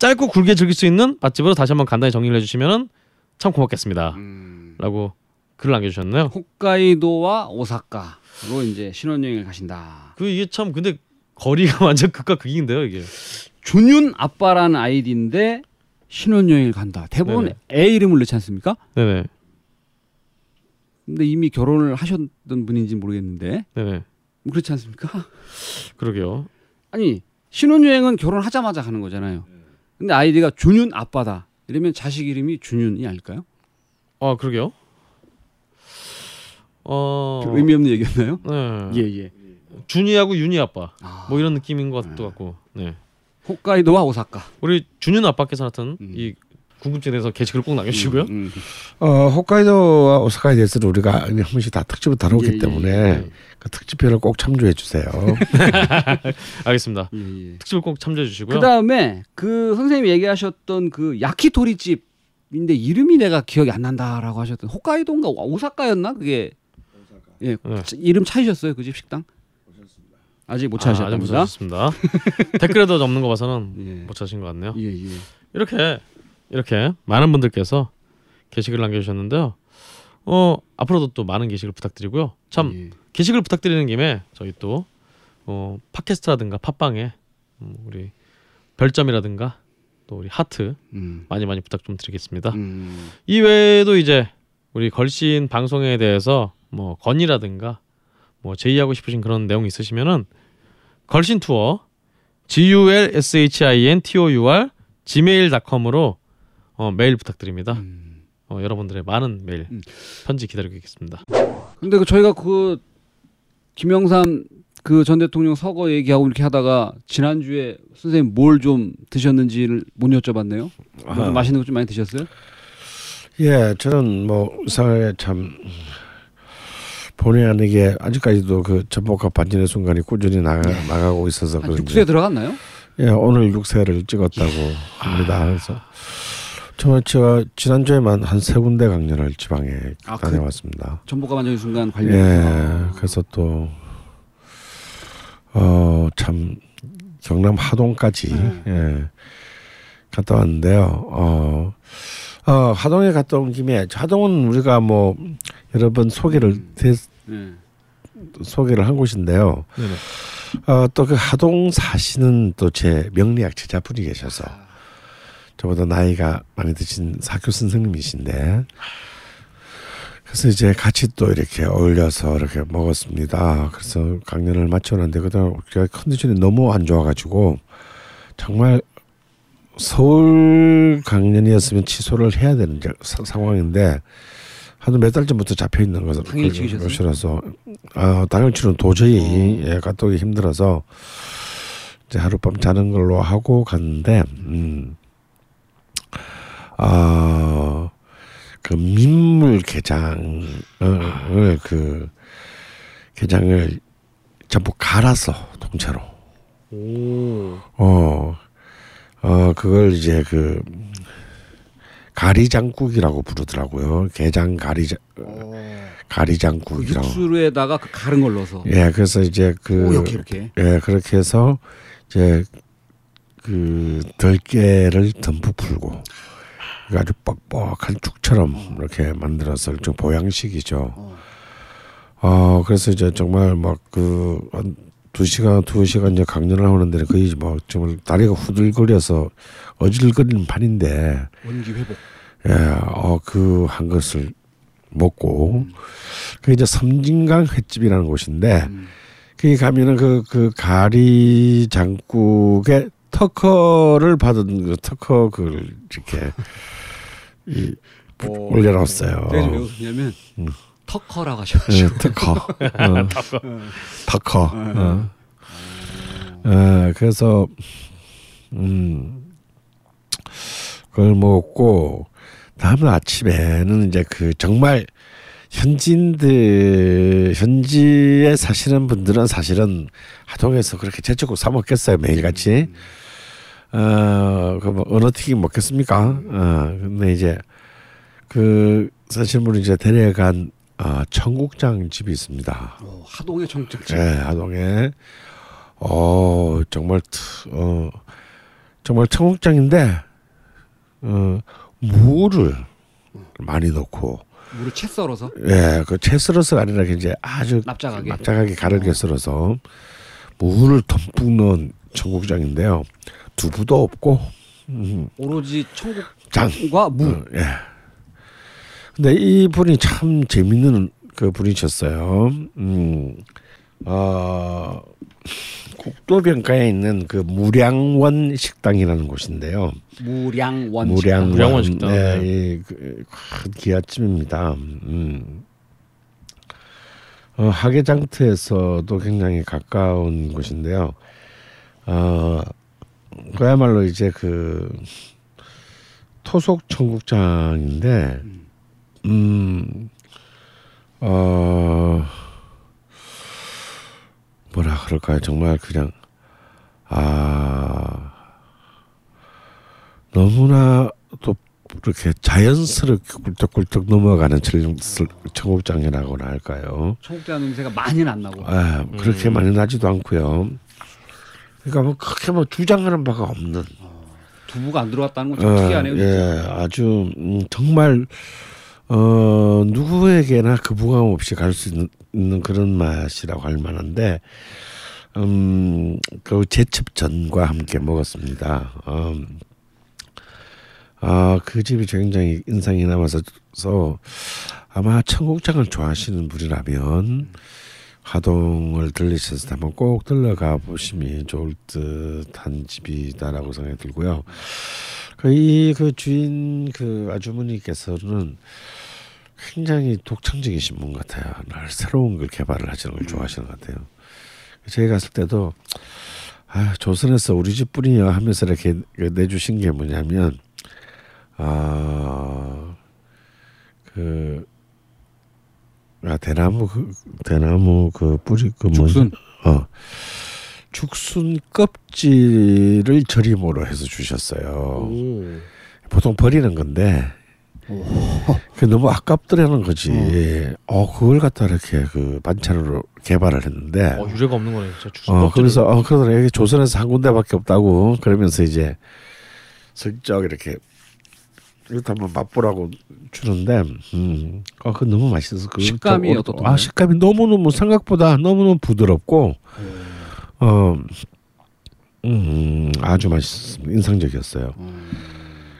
짧고 굵게 즐길 수 있는 맛집으로 다시 한번 간단히 정리를 해주시면은 참 고맙겠습니다. 음. 라고 글을 남겨주셨네요. 홋카이도와 오사카로 이제 신혼여행을 가신다. 그 이게 참 근데 거리가 완전 극과 극인데요 이게. 준윤 아빠라는 아이디인데 신혼여행을 간다. 대부분 네네. 애 이름을 넣지 않습니까? 네네 근데 이미 결혼을 하셨던 분인지 모르겠는데 네네 그렇지 않습니까? 그러게요. 아니 신혼여행은 결혼하자마자 가는 거잖아요. 근데 아이디가 준윤 아빠다. 이러면 자식 이름이 준윤이 아닐까요? 아 그러게요. 어그 의미 없는 얘기였나요? 네. 예 예. 준이하고 윤이 아빠 아, 뭐 이런 느낌인 것도 같고 네. 홋카이도와 오사카. 우리 준윤 아빠께서 하여튼 음. 이 궁금증에 대해서 게시글 꼭 남겨주시고요. 음, 음. 어, 홋카이도와 오사카에 대해서는 우리가 한 번씩 다 특집을 다루기 예, 예, 때문에 예. 그 특집편을 꼭 참조해 주세요. 알겠습니다. 예, 예. 특집을 꼭 참조해 주시고요. 그 다음에 그 선생님이 얘기하셨던 그 야키토리 집인데 이름이 내가 기억이 안 난다라고 하셨던 홋카이도인가 오사카였나 그게 예 네. 이름 찾으셨어요 그 집 식당? 아직 못 아, 찾으셨답니다. 찾으셨습니다. 댓글에도 없는 거 봐서는 예. 못 찾으신 것 같네요. 예, 예. 이렇게 이렇게 많은 분들께서 게시글 남겨주셨는데요. 어 앞으로도 또 많은 게시글 부탁드리고요. 참 예. 게시글 부탁드리는 김에 저희 또 어, 팟캐스트라든가 팟빵에 음, 우리 별점이라든가 또 우리 하트 음. 많이 많이 부탁 좀 드리겠습니다. 음. 이 외에도 이제 우리 걸신 방송에 대해서 뭐 건의라든가 뭐 제의하고 싶으신 그런 내용 있으시면은 걸신 투어 g u l s h i n t o u r gmail.com으로 어, 메일 부탁드립니다. 음. 어, 여러분들의 많은 메일 음. 편지 기다리고 있겠습니다. 근데 그 저희가 그 김영삼 그 전 대통령 서거 얘기하고 이렇게 하다가 지난주에 선생님 뭘 좀 드셨는지를 못 여쭤봤네요. 아. 맛있는 거 좀 많이 드셨어요? 예, 저는 뭐 사회에 참 본의 아니게 아직까지도 그 전복과 반전의 순간이 꾸준히 나가, 나가고 있어서 한 그런지 육수에 들어갔나요? 예, 오늘 육세를 찍었다고 합니다. 그래서 저 제가 지난주에만 한 세 군데 강연을 지방에 아, 그- 다녀왔습니다. 전복과 반전의 순간 관련. 예, 그래서 또 어, 참 경남 하동까지 예, 갔다 왔는데요. 어, 어, 하동에 갔다 온 김에 하동은 우리가 뭐 여러 번 소개를 대, 예. 소개를 한 곳인데요. 네네. 어, 또 그 하동 사시는 또 제 명리학 제자분이 계셔서 저보다 나이가 많이 드신 사교 선생님이신데 그래서 이제 같이 또 이렇게 어울려서 이렇게 먹었습니다. 그래서 강연을 마쳤는데 그다음 제가 컨디션이 너무 안 좋아가지고 정말 서울 강연이었으면 취소를 해야 되는 사- 상황인데 한몇 달 전부터 잡혀 있는 것을? 것이라서 아 당일치는 도저히 예, 갔다 오기 힘들어서 이제 하룻밤 자는 걸로 하고 갔는데 음. 아, 그 민물 게장을 그 게장을 전부 갈아서 통째로 오. 어, 어 그걸 이제 그 가리장국이라고 부르더라고요. 게장 가리장 그 가리장국이라고. 육수에다가 그 가른 걸 넣어서. 예, 그래서 이제 그 오, 이렇게 이렇게. 예, 그렇게 해서 이제 그 들깨를 듬뿍 풀고 아주 뻑뻑한 죽처럼 이렇게 만들어서 좀 보양식이죠. 어. 어, 그래서 이제 정말 막그두 시간 두 시간 이제 강연을 하는데 거의 뭐 정말 다리가 후들거려서 어질거리는 판인데 원기 회복. 예, 어, 그 한 것을 먹고 그 이제 섬진강 횟집이라는 곳인데 음. 거기 가면은 그, 그 가리 장국에 특허를 받은 그 특허 그 이렇게 이 어. 올려놨어요. 내가 지금 왜 웃냐면 음. 터커라고 예, 하셔가지고. 특허. 어. 특허. 어. 어, 그래서 음 그걸 먹었고 다음 아침에는 이제 그 정말 현지인들 현지에 사시는 분들은 사실은 하동에서 그렇게 제철국 사 먹겠어요 매일같이 어 그뭐 어느 튀김 먹겠습니까 어 근데 이제 그 사실 분이 이제 데려간 아 청국장 집이 있습니다 어, 하동의 청국장. 예, 하동에 어 정말 트- 어 정말 청국장인데 어 무를 많이 넣고 물을 채 썰어서 예, 그채 썰어서가 아니라 이제 아주 납작하게. 납작하게 가르게 썰어서 무를 듬뿍 넣은 청국장인데요. 두부도 없고 음, 오로지 장. 청국장과 무. 어, 예. 근데 이 분이 참 재밌는 그 분이셨어요. 음, 어, 국도변가에 있는 그 무량원 식당이라는 곳인데요. 무량원. 무량원, 무량원 식당. 네, 이 그, 큰 기아집입니다. 음. 어, 하계장터에서도 굉장히 가까운 곳인데요. 어, 그야말로 이제 그 토속 청국장인데, 음, 어, 뭐라 그럴까요? 정말 그냥 아 너무나 또 이렇게 자연스럽게 꿀떡꿀떡 넘어가는 청- 청국장이라고나 할까요? 청국장 냄새가 많이는 안 나고. 아, 그렇게 음. 많이 나지도 않고요. 그러니까 뭐 크게 뭐 주장하는 바가 없는. 두부가 안 들어갔다는 건좀 어, 특이하네요. 예, 아주 음, 정말 어 누구에게나 거부감 없이 갈 수 있는, 있는 그런 맛이라고 할 만한데 음 그 제첩전과 함께 먹었습니다. 음, 아 그 집이 굉장히 인상이 남아서 아마 청국장을 좋아하시는 분이라면 하동을 들리셨을 때 한번 꼭 들러가 보심이 좋을 듯한 집이다라고 생각이 들고요. 그이그 주인 그 아주머니께서는 굉장히 독창적이신 분 같아요. 늘 새로운 걸 개발을 하시는 걸 좋아하시는 것 같아요. 저희 갔을 때도 아 조선에서 우리 집 뿌리야 하면서 이렇게 내주신 게 뭐냐면 아그 아 대나무 그 대나무 그 뿌리 그 죽순. 어 죽순 껍질을 절임으로 해서 주셨어요. 오. 보통 버리는 건데 그 너무 아깝더라는 거지. 어 그걸 갖다 이렇게 그 반찬으로 개발을 했는데 어, 유례가 없는 거네. 진짜 주스 어. 그래서 어 그러더라 여기 조선에서 한 군데밖에 없다고 그러면서 이제 슬쩍 이렇게 이것도 한번 맛보라고 주는데 음어 그 너무 맛있어서 그 식감이 어떻던가요? 아 식감이 너무 너무 생각보다 너무 너무 부드럽고 어 음, 아주 맛있습니다. 인상적이었어요.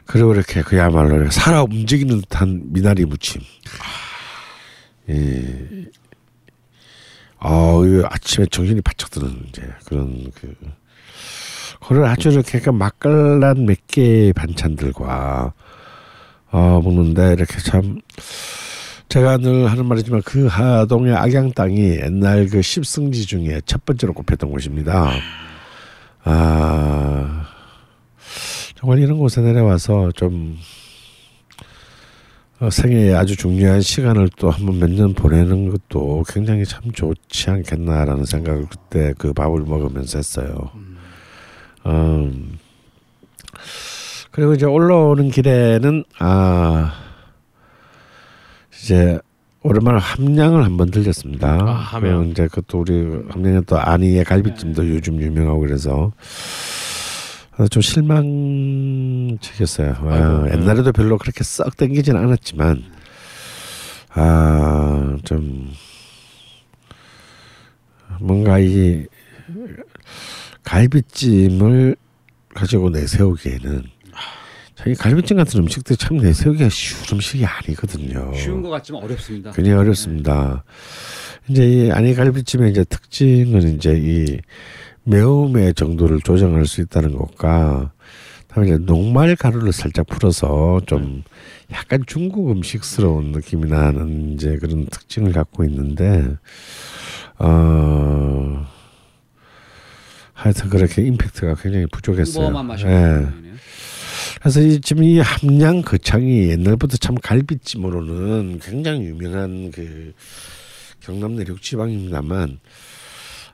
그리고 이렇게 그야말로 살아 움직이는 듯한 미나리 무침. 예. 아, 이 아침에 정신이 바짝 드는 이제 그런 그 그걸 아주 이렇게 맛깔난 몇 개의 반찬들과 어 먹는데 이렇게 참 제가 늘 하는 말이지만 그 하동의 악양 땅이 옛날 그 십승지 중에 첫 번째로 꼽혔던 곳입니다. 아 정말 이런 곳에 내려와서 좀 어, 생애에 아주 중요한 시간을 또 한 번 몇 년 보내는 것도 굉장히 참 좋지 않겠나라는 생각을 그때 그 밥을 먹으면서 했어요. 음. 그리고 이제 올라오는 길에는 아 이제 오랜만에 함량을 한번 들렸습니다. 아, 함양. 이제 그것도 우리 함량에 또 안이의 갈비찜도 요즘 유명하고 그래서 아, 좀 실망적이었어요. 아, 네. 옛날에도 별로 그렇게 썩 땡기진 않았지만 아좀 뭔가 이 갈비찜을 가지고 내세우기에는 자기 갈비찜 같은 음식들 참 내세우기가 쉬운 음식이 아니거든요. 쉬운 것 같지만 어렵습니다. 굉장히 어렵습니다. 이제 이 아니 갈비찜의 이제 특징은 이제 이 매움의 정도를 조정할 수 있다는 것과 다음에 이제 녹말 가루를 살짝 풀어서 좀 약간 중국 음식스러운 느낌이 나는 이제 그런 특징을 갖고 있는데 어 하여튼 그렇게 임팩트가 굉장히 부족했어요. 예. 그래서 이 지금 이 함양 거창이 옛날부터 참 갈비찜으로는 굉장히 유명한 그 경남 내륙 지방입니다만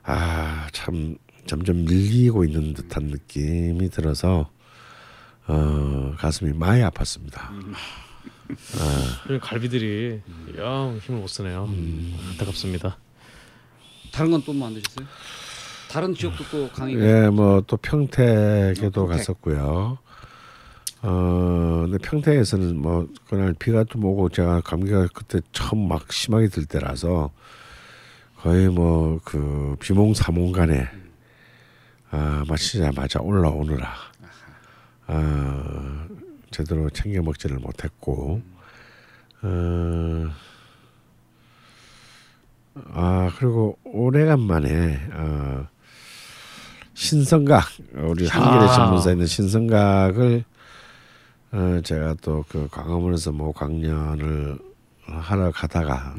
아 참 점점 밀리고 있는 듯한 느낌이 들어서 어 가슴이 많이 아팠습니다. 이런 갈비들이 영 힘을 못 쓰네요. 안타깝습니다. 다른 건 또뭐 만드셨어요? 다른 지역도 또 강의. 예, 뭐 또 평택에도 어, 평택. 갔었고요. 어, 근데 평택에서는 뭐 그날 비가 좀 오고 제가 감기가 그때 처음 막 심하게 들 때라서 거의 뭐 그 비몽사몽간에 아 마치자마자 올라오느라 아 제대로 챙겨 먹지를 못했고 어. 아 그리고 오래간만에 어, 신성각 우리 한겨레 아. 신문사에 있는 신성각을 어, 제가 또 그 광화문에서 뭐 강연을 하러 가다가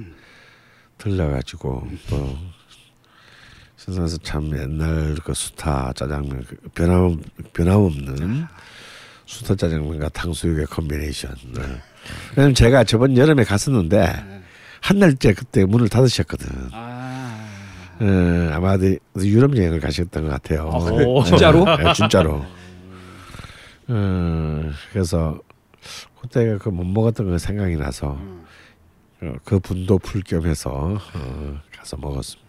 들려가지고 또 신선해서 참 옛날 그 수타 짜장면 그 변함 변함없는 수타 짜장면과 탕수육의 combination. 네. 왜냐면 제가 저번 여름에 갔었는데 한 달째 그때 문을 닫으셨거든. 아. 예, 아마 어디 유럽 여행을 가셨던 것 같아요. 아? 오. 진짜로? 네, 진짜로. 어, 그래서 그때 그 못 먹었던 거 생각이 나서 음. 어, 그 분도 풀 겸해서 어, 가서 먹었습니다.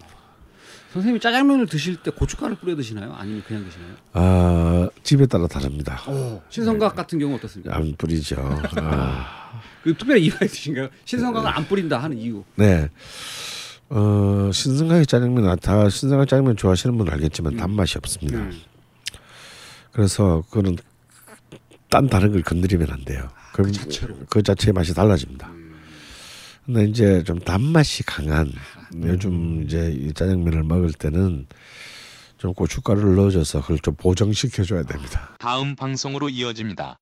선생님이 짜장면을 드실 때 고춧가루 뿌려 드시나요? 아니면 그냥 드시나요? 아 집에 따라 다릅니다. 신성각 같은 경우 어떻습니까? 안 뿌리죠. 아, 그 특별히 이유가 있으신가요? 신성각을 안 뿌린다 하는 이유. 네. 어, 신성하게 짜장면 아, 다 신성하게 짜장면 좋아하시는 분은 알겠지만 단맛이 없습니다. 음. 그래서 그거는 딴 다른 걸 건드리면 안 돼요. 그럼 자체로. 그 자체의 맛이 달라집니다. 근데 이제 좀 단맛이 강한 요즘 이제 이 짜장면을 먹을 때는 좀 고춧가루를 넣어줘서 그걸 좀 보정시켜 줘야 됩니다. 다음 방송으로 이어집니다.